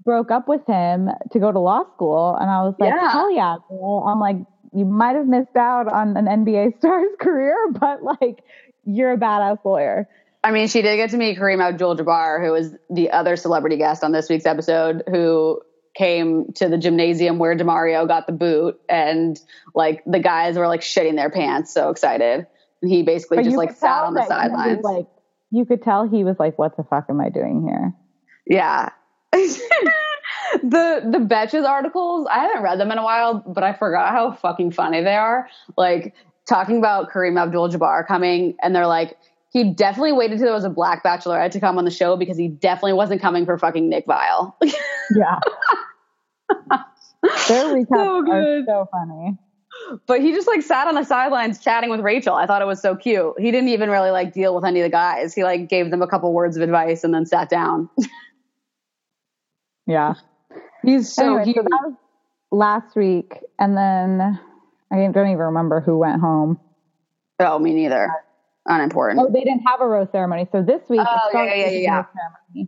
broke up with him to go to law school. And I was like, yeah. hell yeah, girl. I'm like, you might have missed out on an NBA star's career, but like, you're a badass lawyer. I mean, she did get to meet Kareem Abdul Jabbar, who was the other celebrity guest on this week's episode, who came to the gymnasium where Demario got the boot. And like, the guys were like shitting their pants, so excited. And he basically but just like sat on the sidelines. Like, you could tell he was like, what the fuck am I doing here? Yeah. The the Betches articles, I haven't read them in a while, but I forgot how fucking funny they are. Like talking about Kareem Abdul Jabbar coming, and they're like, he definitely waited till there was a black bachelorette to come on the show because he definitely wasn't coming for fucking Nick Viall. yeah. Their recaps so are so funny. But he just like sat on the sidelines chatting with Rachel. I thought it was so cute. He didn't even really like deal with any of the guys. He like gave them a couple words of advice and then sat down. Yeah. He's so anyway, So that was last week. And then I don't even remember who went home. Oh, me neither. Unimportant. Oh, they didn't have a rose ceremony. So this week, oh, yeah, yeah, yeah, yeah.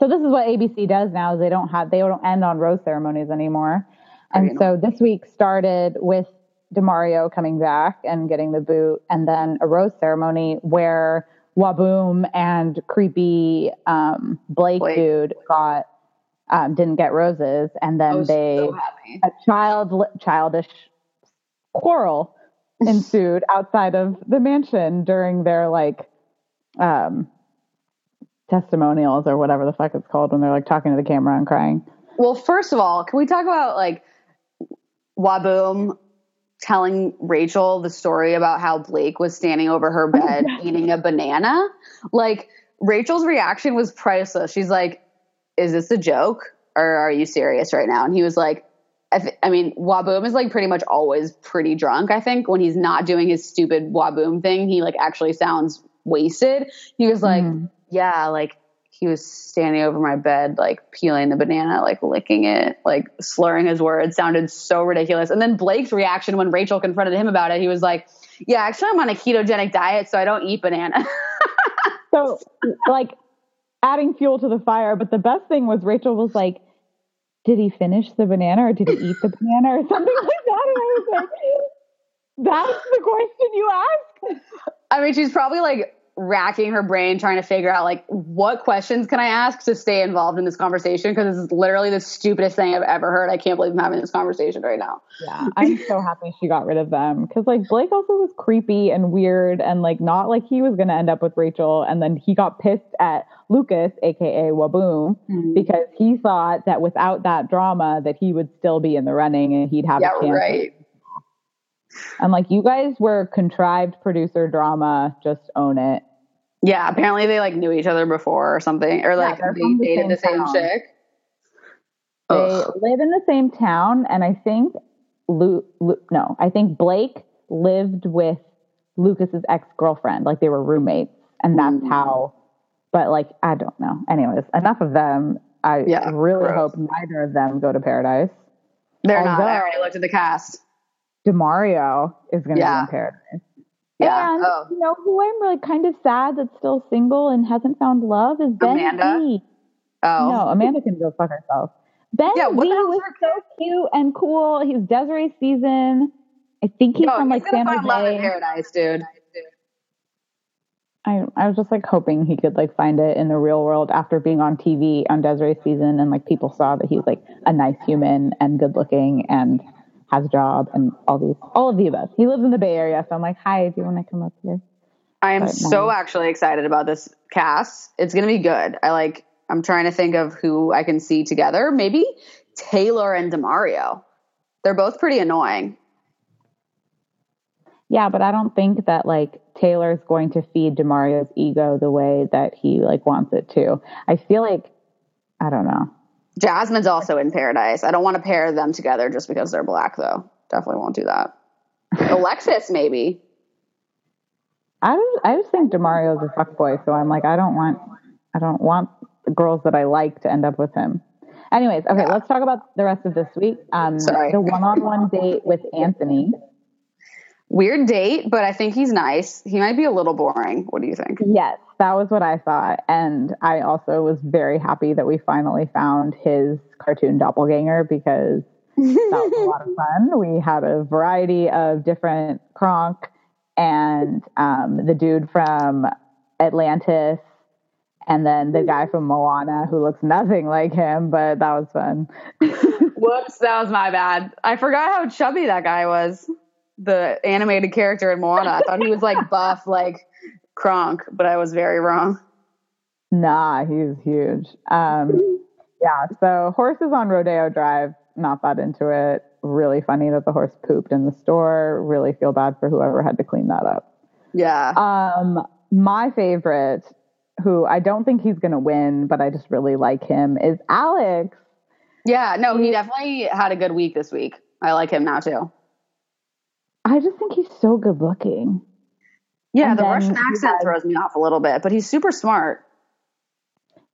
So this is what ABC does now is they don't have they don't end on rose ceremonies anymore. And so this week started with Demario coming back and getting the boot, and then a rose ceremony where Whaboom and creepy um, Blake, Blake dude got um, didn't get roses, and then they so a child childish quarrel ensued outside of the mansion during their like um testimonials or whatever the fuck it's called when they're like talking to the camera and crying. Well, first of all, can we talk about like Whaboom telling Rachel the story about how Blake was standing over her bed eating a banana? Like Rachel's reaction was priceless. She's like, "Is this a joke or are you serious right now?" And he was like, I, th- I mean, Whaboom is like pretty much always pretty drunk. I think when he's not doing his stupid Whaboom thing, he like actually sounds wasted. He was like, mm. "Yeah, like he was standing over my bed, like peeling the banana, like licking it, like slurring his words, sounded so ridiculous. And then Blake's reaction when Rachel confronted him about it, he was like, Yeah, actually, I'm on a ketogenic diet, so I don't eat banana. so, like, adding fuel to the fire. But the best thing was Rachel was like, Did he finish the banana or did he eat the banana or something like that? And I was like, That's the question you ask. I mean, she's probably like racking her brain trying to figure out like what questions can I ask to stay involved in this conversation because this is literally the stupidest thing I've ever heard. I can't believe I'm having this conversation right now. Yeah, I'm so happy she got rid of them because like Blake also was creepy and weird and like not like he was going to end up with Rachel and then he got pissed at Lucas, aka Whaboom, mm-hmm. because he thought that without that drama that he would still be in the running and he'd have yeah, a chance. Right. I'm like, you guys were contrived producer drama. Just own it. Yeah, apparently they like knew each other before or something, or like yeah, they dated the same, the same chick. They Ugh. live in the same town, and I think Lu, Lu, no, I think Blake lived with Lucas's ex girlfriend. Like they were roommates, and that's mm. how. But like, I don't know. Anyways, enough of them. I yeah, really gross. hope neither of them go to paradise. They're Although, not. I already looked at the cast. Demario is going to yeah. be in paradise. Yeah. And oh. you know who I'm really kind of sad that's still single and hasn't found love is Ben Amanda. Z. Oh no, Amanda can go fuck herself. Ben yeah, Z was so cute and cool. He's Desiree season. I think he's no, from like San Jose. Love in paradise, dude. I I was just like hoping he could like find it in the real world after being on TV on Desiree season and like people saw that he's like a nice human and good looking and has a job and all these, all of the above. He lives in the Bay Area, so I'm like, hi, do you want to come up here? I am but so no. actually excited about this cast. It's going to be good. I like. I'm trying to think of who I can see together. Maybe Taylor and Demario. They're both pretty annoying. Yeah, but I don't think that like Taylor's going to feed Demario's ego the way that he like wants it to. I feel like I don't know. Jasmine's also in Paradise. I don't want to pair them together just because they're black, though. Definitely won't do that. Alexis, maybe. I just, I just think Demario's a fuckboy, so I'm like, I don't want, I don't want the girls that I like to end up with him. Anyways, okay, yeah. let's talk about the rest of this week. Um, Sorry. The one-on-one date with Anthony. Weird date, but I think he's nice. He might be a little boring. What do you think? Yes, that was what I thought. And I also was very happy that we finally found his cartoon doppelganger because that was a lot of fun. We had a variety of different Kronk and um, the dude from Atlantis and then the guy from Moana who looks nothing like him, but that was fun. Whoops, that was my bad. I forgot how chubby that guy was. The animated character in Moana. I thought he was like buff, like Kronk, but I was very wrong. Nah, he's huge. Um, yeah, so horses on Rodeo Drive, not that into it. Really funny that the horse pooped in the store. Really feel bad for whoever had to clean that up. Yeah. Um, my favorite, who I don't think he's going to win, but I just really like him, is Alex. Yeah, no, he definitely had a good week this week. I like him now too. I just think he's so good looking. Yeah, and the Russian accent throws me off a little bit, but he's super smart.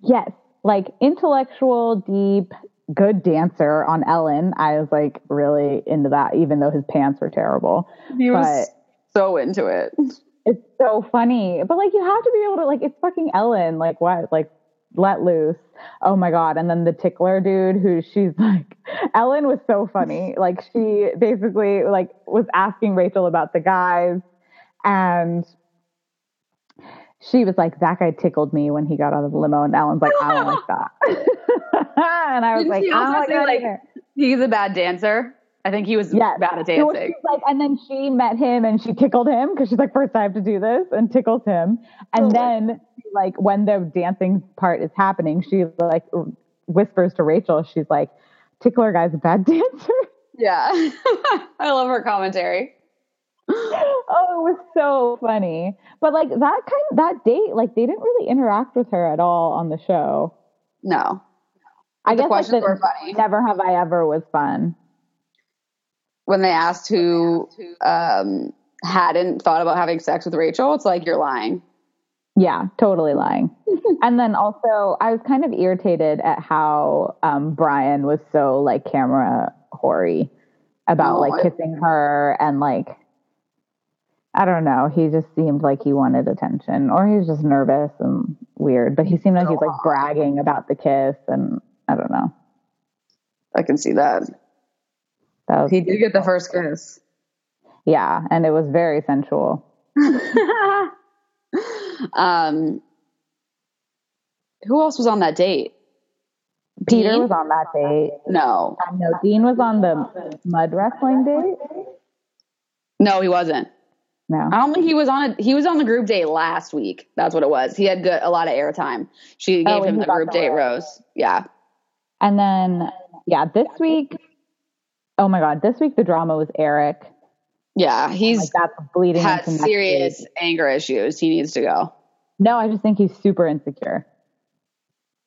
Yes, like intellectual, deep, good dancer on Ellen. I was like really into that, even though his pants were terrible. He was so into it. It's so funny, but like you have to be able to like it's fucking Ellen. Like what? Like let loose. Oh my god! And then the tickler dude, who she's like, Ellen was so funny. Like she basically like was asking Rachel about the guys and she was like, that guy tickled me when he got out of the limo. And Ellen's like, I don't like that. and I was Didn't like, I don't like, like He's a bad dancer. I think he was yes. bad at dancing. Like, and then she met him and she tickled him because she's like, first I have to do this and tickles him. And oh then like when the dancing part is happening, she like whispers to Rachel, she's like, Tickler guy's a bad dancer. Yeah. I love her commentary. Oh, it was so funny. But like that kind of that date, like they didn't really interact with her at all on the show. No. I guess questions like, were funny. Never have I ever was fun. When they asked who um, hadn't thought about having sex with Rachel, it's like you're lying. Yeah, totally lying. and then also, I was kind of irritated at how um, Brian was so like camera hoary about oh, like kissing her and like I don't know. He just seemed like he wanted attention, or he was just nervous and weird. But he seemed like he's like bragging about the kiss, and I don't know. I can see that. that was, he did get the first kiss. Yeah, and it was very sensual. um, who else was on that date? Peter Dean? was on that date. No, no. Dean was on the mud wrestling date. No, he wasn't. No. I don't think he was on a he was on the group date last week. That's what it was. He had good, a lot of airtime. She oh, gave oh, him the group date rose. Yeah. And then yeah, this week oh my god, this week the drama was Eric. Yeah, he's like that's bleeding has serious week. anger issues. He needs to go. No, I just think he's super insecure.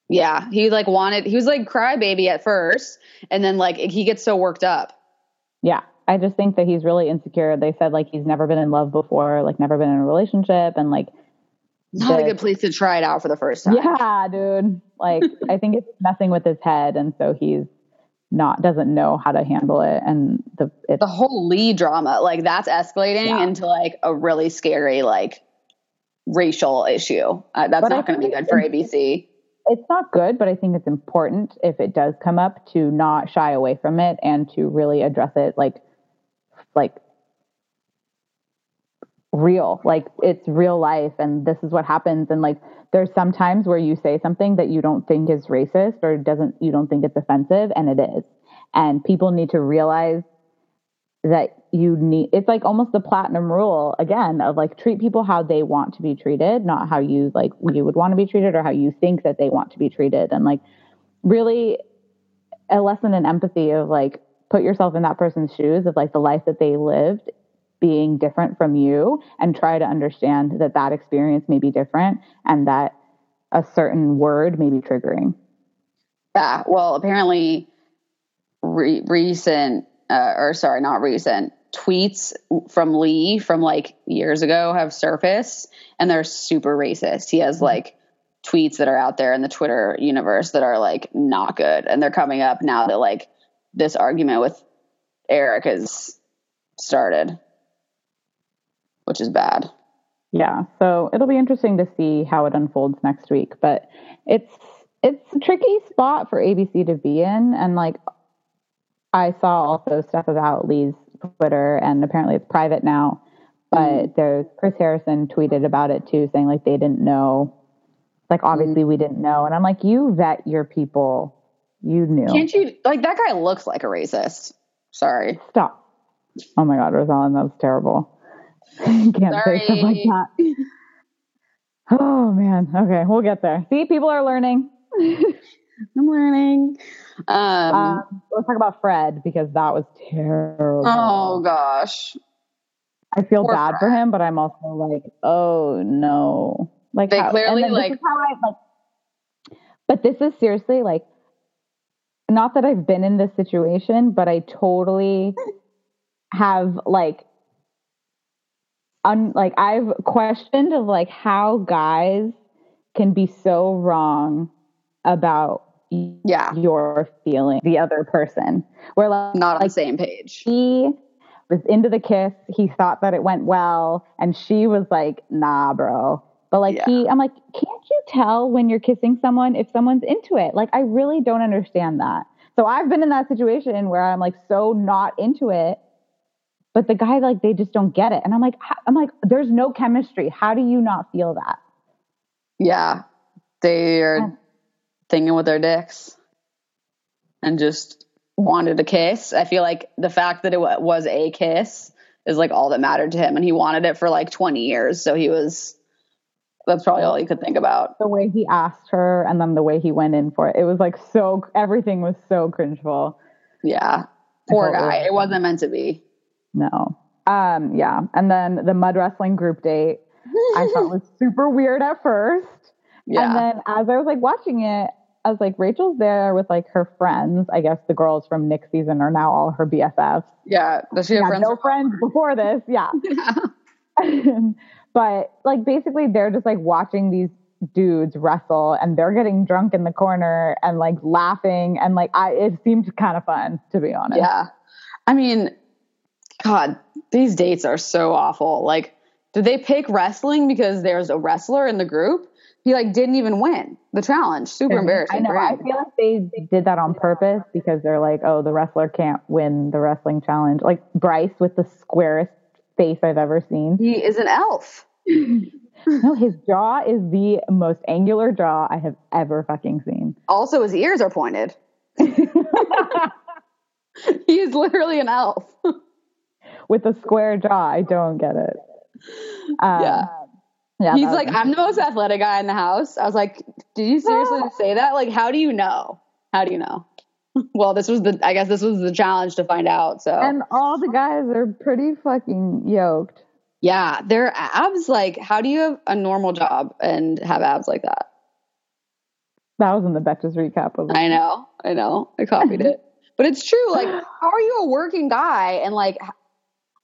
Yeah, he like wanted he was like crybaby at first and then like he gets so worked up. Yeah. I just think that he's really insecure. They said like he's never been in love before, like never been in a relationship, and like not the, a good place to try it out for the first time. Yeah, dude. Like I think it's messing with his head, and so he's not doesn't know how to handle it. And the the whole Lee drama, like that's escalating yeah. into like a really scary like racial issue. Uh, that's but not going to be good for ABC. It's not good, but I think it's important if it does come up to not shy away from it and to really address it like like real like it's real life and this is what happens. And like there's some times where you say something that you don't think is racist or doesn't you don't think it's offensive and it is. And people need to realize that you need it's like almost the platinum rule again of like treat people how they want to be treated not how you like you would want to be treated or how you think that they want to be treated. And like really a lesson in empathy of like put yourself in that person's shoes of like the life that they lived being different from you and try to understand that that experience may be different and that a certain word may be triggering. Yeah, well, apparently re- recent uh, or sorry, not recent tweets from Lee from like years ago have surfaced and they're super racist. He has mm-hmm. like tweets that are out there in the Twitter universe that are like not good and they're coming up now that like this argument with Eric has started, which is bad. Yeah, so it'll be interesting to see how it unfolds next week, but it's it's a tricky spot for ABC to be in and like I saw also stuff about Lee's Twitter and apparently it's private now, but mm there's Chris Harrison tweeted about it too saying like they didn't know. Like obviously mm we didn't know and I'm like you vet your people you knew. Can't you like that guy looks like a racist? Sorry. Stop. Oh my god, Rosalind, that was terrible. can't Sorry. say stuff like that. Oh man. Okay, we'll get there. See, people are learning. I'm learning. Um, um, let's talk about Fred because that was terrible. Oh gosh. I feel Poor bad Fred. for him, but I'm also like, oh no. Like they how, clearly like, I, like. But this is seriously like not that I've been in this situation, but I totally have like un like I've questioned of like how guys can be so wrong about yeah. your feeling the other person. We're like not on like, the same page. he was into the kiss he thought that it went well and she was like nah bro but like yeah. he, I'm like, can't you tell when you're kissing someone if someone's into it? Like I really don't understand that. So I've been in that situation where I'm like so not into it, but the guy like they just don't get it, and I'm like, I'm like, there's no chemistry. How do you not feel that? Yeah, they are yeah. thinking with their dicks and just wanted a kiss. I feel like the fact that it was a kiss is like all that mattered to him, and he wanted it for like 20 years. So he was That's probably all he could think about. The way he asked her and then the way he went in for it. It was like so, everything was so cringeful. Yeah. Poor guy. It wasn't meant to be. No. Um, yeah. And then the mud wrestling group date, I thought was super weird at first. Yeah. And then as I was like watching it, I was like, Rachel's there with like her friends. I guess the girls from Nick season are now all her BFFs. Yeah. Does she have yeah, friends? No friends before this. Yeah. yeah. but like basically they're just like watching these dudes wrestle and they're getting drunk in the corner and like laughing and like I it seemed kind of fun to be honest. Yeah. I mean, God, these dates are so awful. Like, did they pick wrestling because there's a wrestler in the group? He like didn't even win the challenge. Super embarrassing. I know. I feel like they did that on purpose because they're like, oh, the wrestler can't win the wrestling challenge. Like Bryce with the squarest face I've ever seen. He is an elf. no, his jaw is the most angular jaw I have ever fucking seen. Also, his ears are pointed. he is literally an elf. With a square jaw, I don't get it. Um, yeah. Yeah, He's like, I'm the most athletic guy in the house. I was like, did you seriously say that? Like, how do you know? How do you know? well, this was the, I guess this was the challenge to find out. So, and all the guys are pretty fucking yoked. Yeah, their abs. Like, how do you have a normal job and have abs like that? That was in the Betches recap. Of I know, I know, I copied it, but it's true. Like, how are you a working guy and like,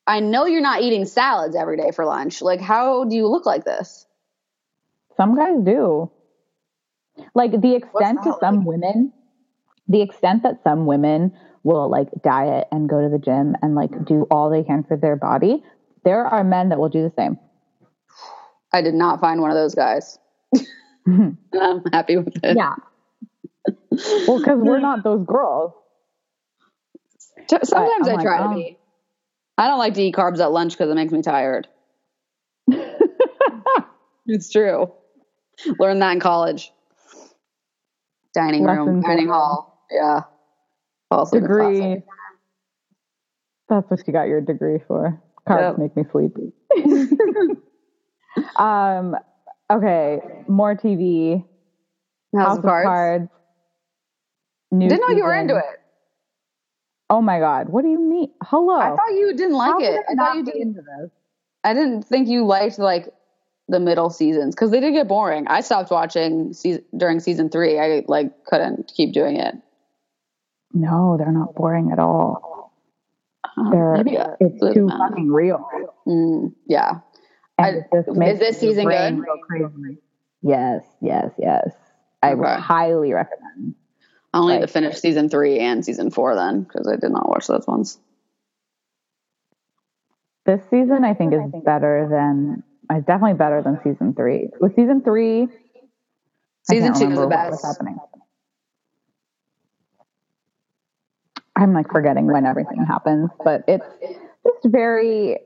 I know you're not eating salads every day for lunch. Like, how do you look like this? Some guys do. Like the extent to some women, the extent that some women will like diet and go to the gym and like do all they can for their body there are men that will do the same. I did not find one of those guys. I'm happy with it. Yeah. Well, because we're not those girls. Sometimes I try to oh. be. I don't like to eat carbs at lunch because it makes me tired. it's true. Learned that in college. Dining Lessons room, dining hall. Yeah. Also degree. That's what you got your degree for. Carbs yep. make me sleepy. um, okay, more TV. House, House of Cards. cards Didn't know you were into it. Oh my god, what do you mean? Hello. I thought you didn't like How it. I thought you did into this. I didn't think you liked like the middle seasons because they did get boring. I stopped watching se- during season three. I like couldn't keep doing it. No, they're not boring at all. They're, Maybe it's too fucking real. Mm, yeah. I, is this season good? Yes, yes, yes. I okay. highly recommend. I only like, to finish season three and season four then because I did not watch those ones. This season, I think, is better than. It's definitely better than season three. With season three, season two is the best. I'm like forgetting when everything happens, but it's just very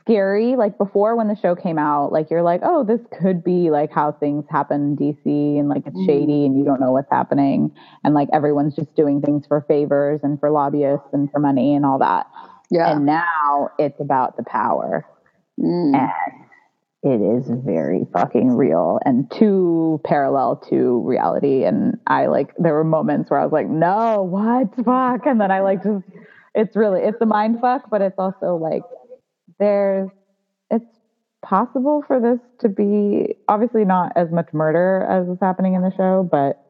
scary. Like before when the show came out, like you're like, oh, this could be like how things happen in DC and like it's mm. shady and you don't know what's happening. And like everyone's just doing things for favors and for lobbyists and for money and all that. Yeah. And now it's about the power. Mm. And it is very fucking real and too parallel to reality. And I like, there were moments where I was like, no, what fuck? And then I like just, it's really, it's a mind fuck, but it's also like, there's, it's possible for this to be obviously not as much murder as is happening in the show, but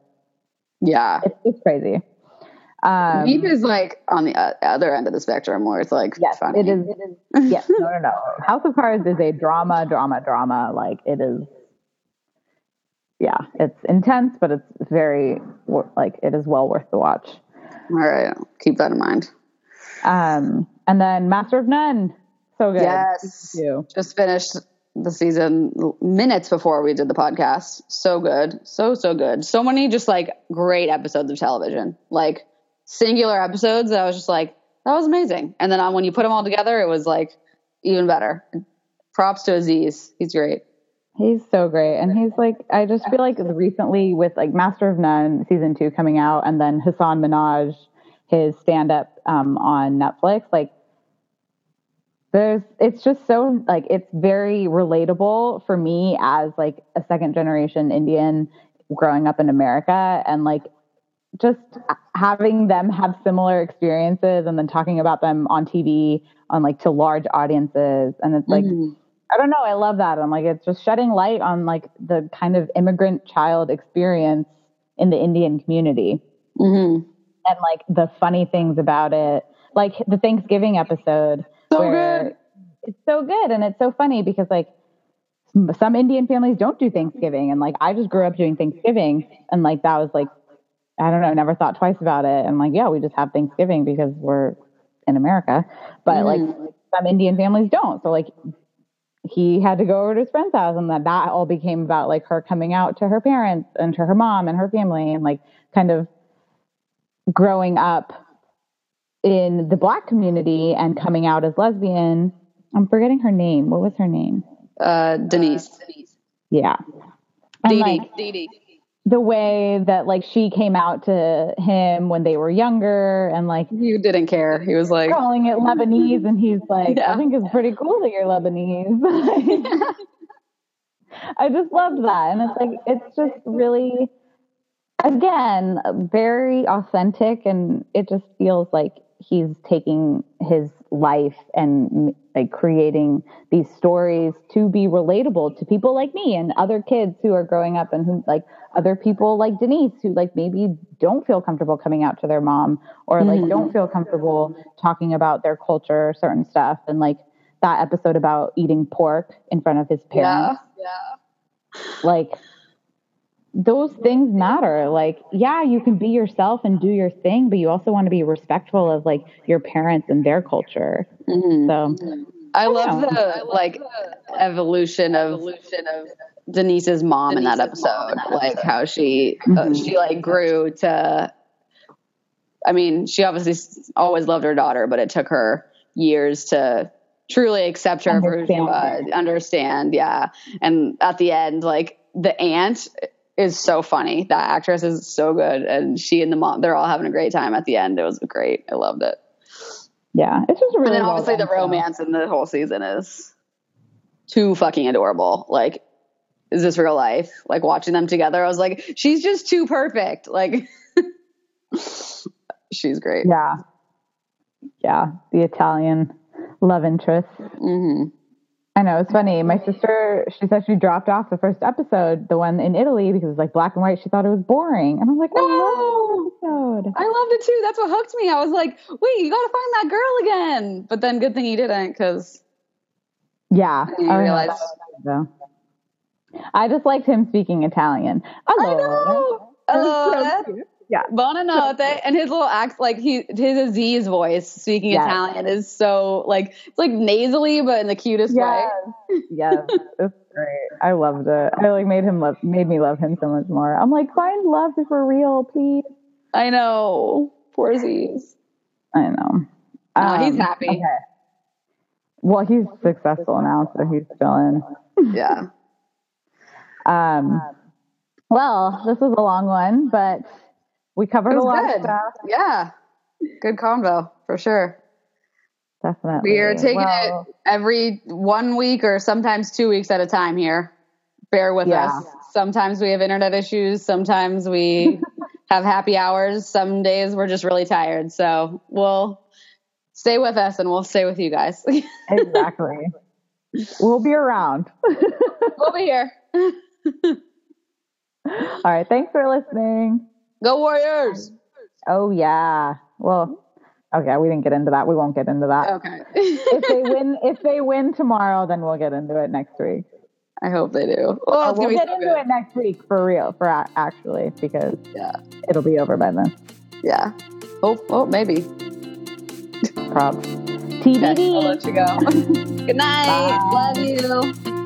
yeah, it's, it's crazy. Um, Veep is like on the other end of the spectrum where it's like yes, funny. it is. It is yes, no, no, no. House of Cards is a drama, drama, drama. Like it is. Yeah, it's intense, but it's very like it is well worth the watch. All right, keep that in mind. Um, and then Master of None, so good. Yes, just finished the season minutes before we did the podcast. So good, so so good. So many just like great episodes of television. Like singular episodes that I was just like, that was amazing. And then on, when you put them all together, it was like even better. Props to Aziz. He's great. He's so great. And he's like, I just feel like recently with like Master of None season two coming out and then Hasan Minhaj, his stand up um, on Netflix, like there's it's just so like it's very relatable for me as like a second generation Indian growing up in America and like just having them have similar experiences and then talking about them on TV on like to large audiences. And it's like mm-hmm. I don't know I love that. I'm like it's just shedding light on like the kind of immigrant child experience in the Indian community. Mm-hmm. and like the funny things about it. Like the Thanksgiving episode so good. it's so good and it's so funny because like some Indian families don't do Thanksgiving. And like I just grew up doing Thanksgiving. And like that was like I don't know, never thought twice about it. And like, yeah, we just have Thanksgiving because we're in America. But mm. like some Indian families don't. So like he had to go over to his friend's house and that that all became about like her coming out to her parents and to her mom and her family and like kind of growing up in the black community and coming out as lesbian. I'm forgetting her name. What was her name? Uh, Denise. Uh, Denise. Yeah. Dee Dee. Dee Dee the way that like she came out to him when they were younger and like you didn't care he was like calling it lebanese and he's like yeah. i think it's pretty cool that you're lebanese i just loved that and it's like it's just really again very authentic and it just feels like he's taking his life and like creating these stories to be relatable to people like me and other kids who are growing up and who like other people like Denise who like maybe don't feel comfortable coming out to their mom or like mm-hmm. don't feel comfortable talking about their culture or certain stuff and like that episode about eating pork in front of his parents yeah, yeah. like those things matter like yeah you can be yourself and do your thing but you also want to be respectful of like your parents and their culture mm-hmm. so I, I love know. the like evolution of evolution of Denise's mom Denise's in that episode, like how she uh, mm-hmm. uh, she like grew to. I mean, she obviously always loved her daughter, but it took her years to truly accept her understand. for who she was, understand, yeah. And at the end, like the aunt is so funny. That actress is so good, and she and the mom, they're all having a great time at the end. It was great. I loved it. Yeah, it's just really. And then obviously well the romance in the whole season is too fucking adorable. Like is this real life? Like watching them together, I was like, she's just too perfect. Like, she's great. Yeah. Yeah. The Italian love interest. Mm-hmm. I know. It's funny. My sister, she said she dropped off the first episode, the one in Italy, because it was like black and white. She thought it was boring. And I'm like, no! I love episode. I loved it too. That's what hooked me. I was like, wait, you got to find that girl again. But then good thing you didn't because. Yeah. I realized. Though. I just liked him speaking Italian. Hello. I know. Hello. Yeah. Buonanotte. And his little act, like he, his Aziz voice speaking yes. Italian is so like, it's like nasally, but in the cutest yes. way. yes. It's great. I loved it. I like made him love, made me love him so much more. I'm like, find love for real, please. I know. Poor Aziz. I know. Um, he's happy. Okay. Well, he's successful now, so he's chilling. Yeah. Um, well, this was a long one, but we covered a lot good. of stuff. Yeah. Good combo for sure. Definitely. We are taking well, it every one week or sometimes two weeks at a time here. Bear with yeah. us. Sometimes we have internet issues. Sometimes we have happy hours. Some days we're just really tired. So we'll stay with us and we'll stay with you guys. exactly. We'll be around. we'll be here. All right. Thanks for listening. Go Warriors. Oh, yeah. Well, okay. We didn't get into that. We won't get into that. Okay. if they win, if they win tomorrow, then we'll get into it next week. I hope they do. Oh, we'll uh, get so into good. it next week for real, for actually, because yeah, it'll be over by then. Yeah. Oh, oh, maybe. Props. TBD. Okay, I'll let you go. Good night. Bye. Love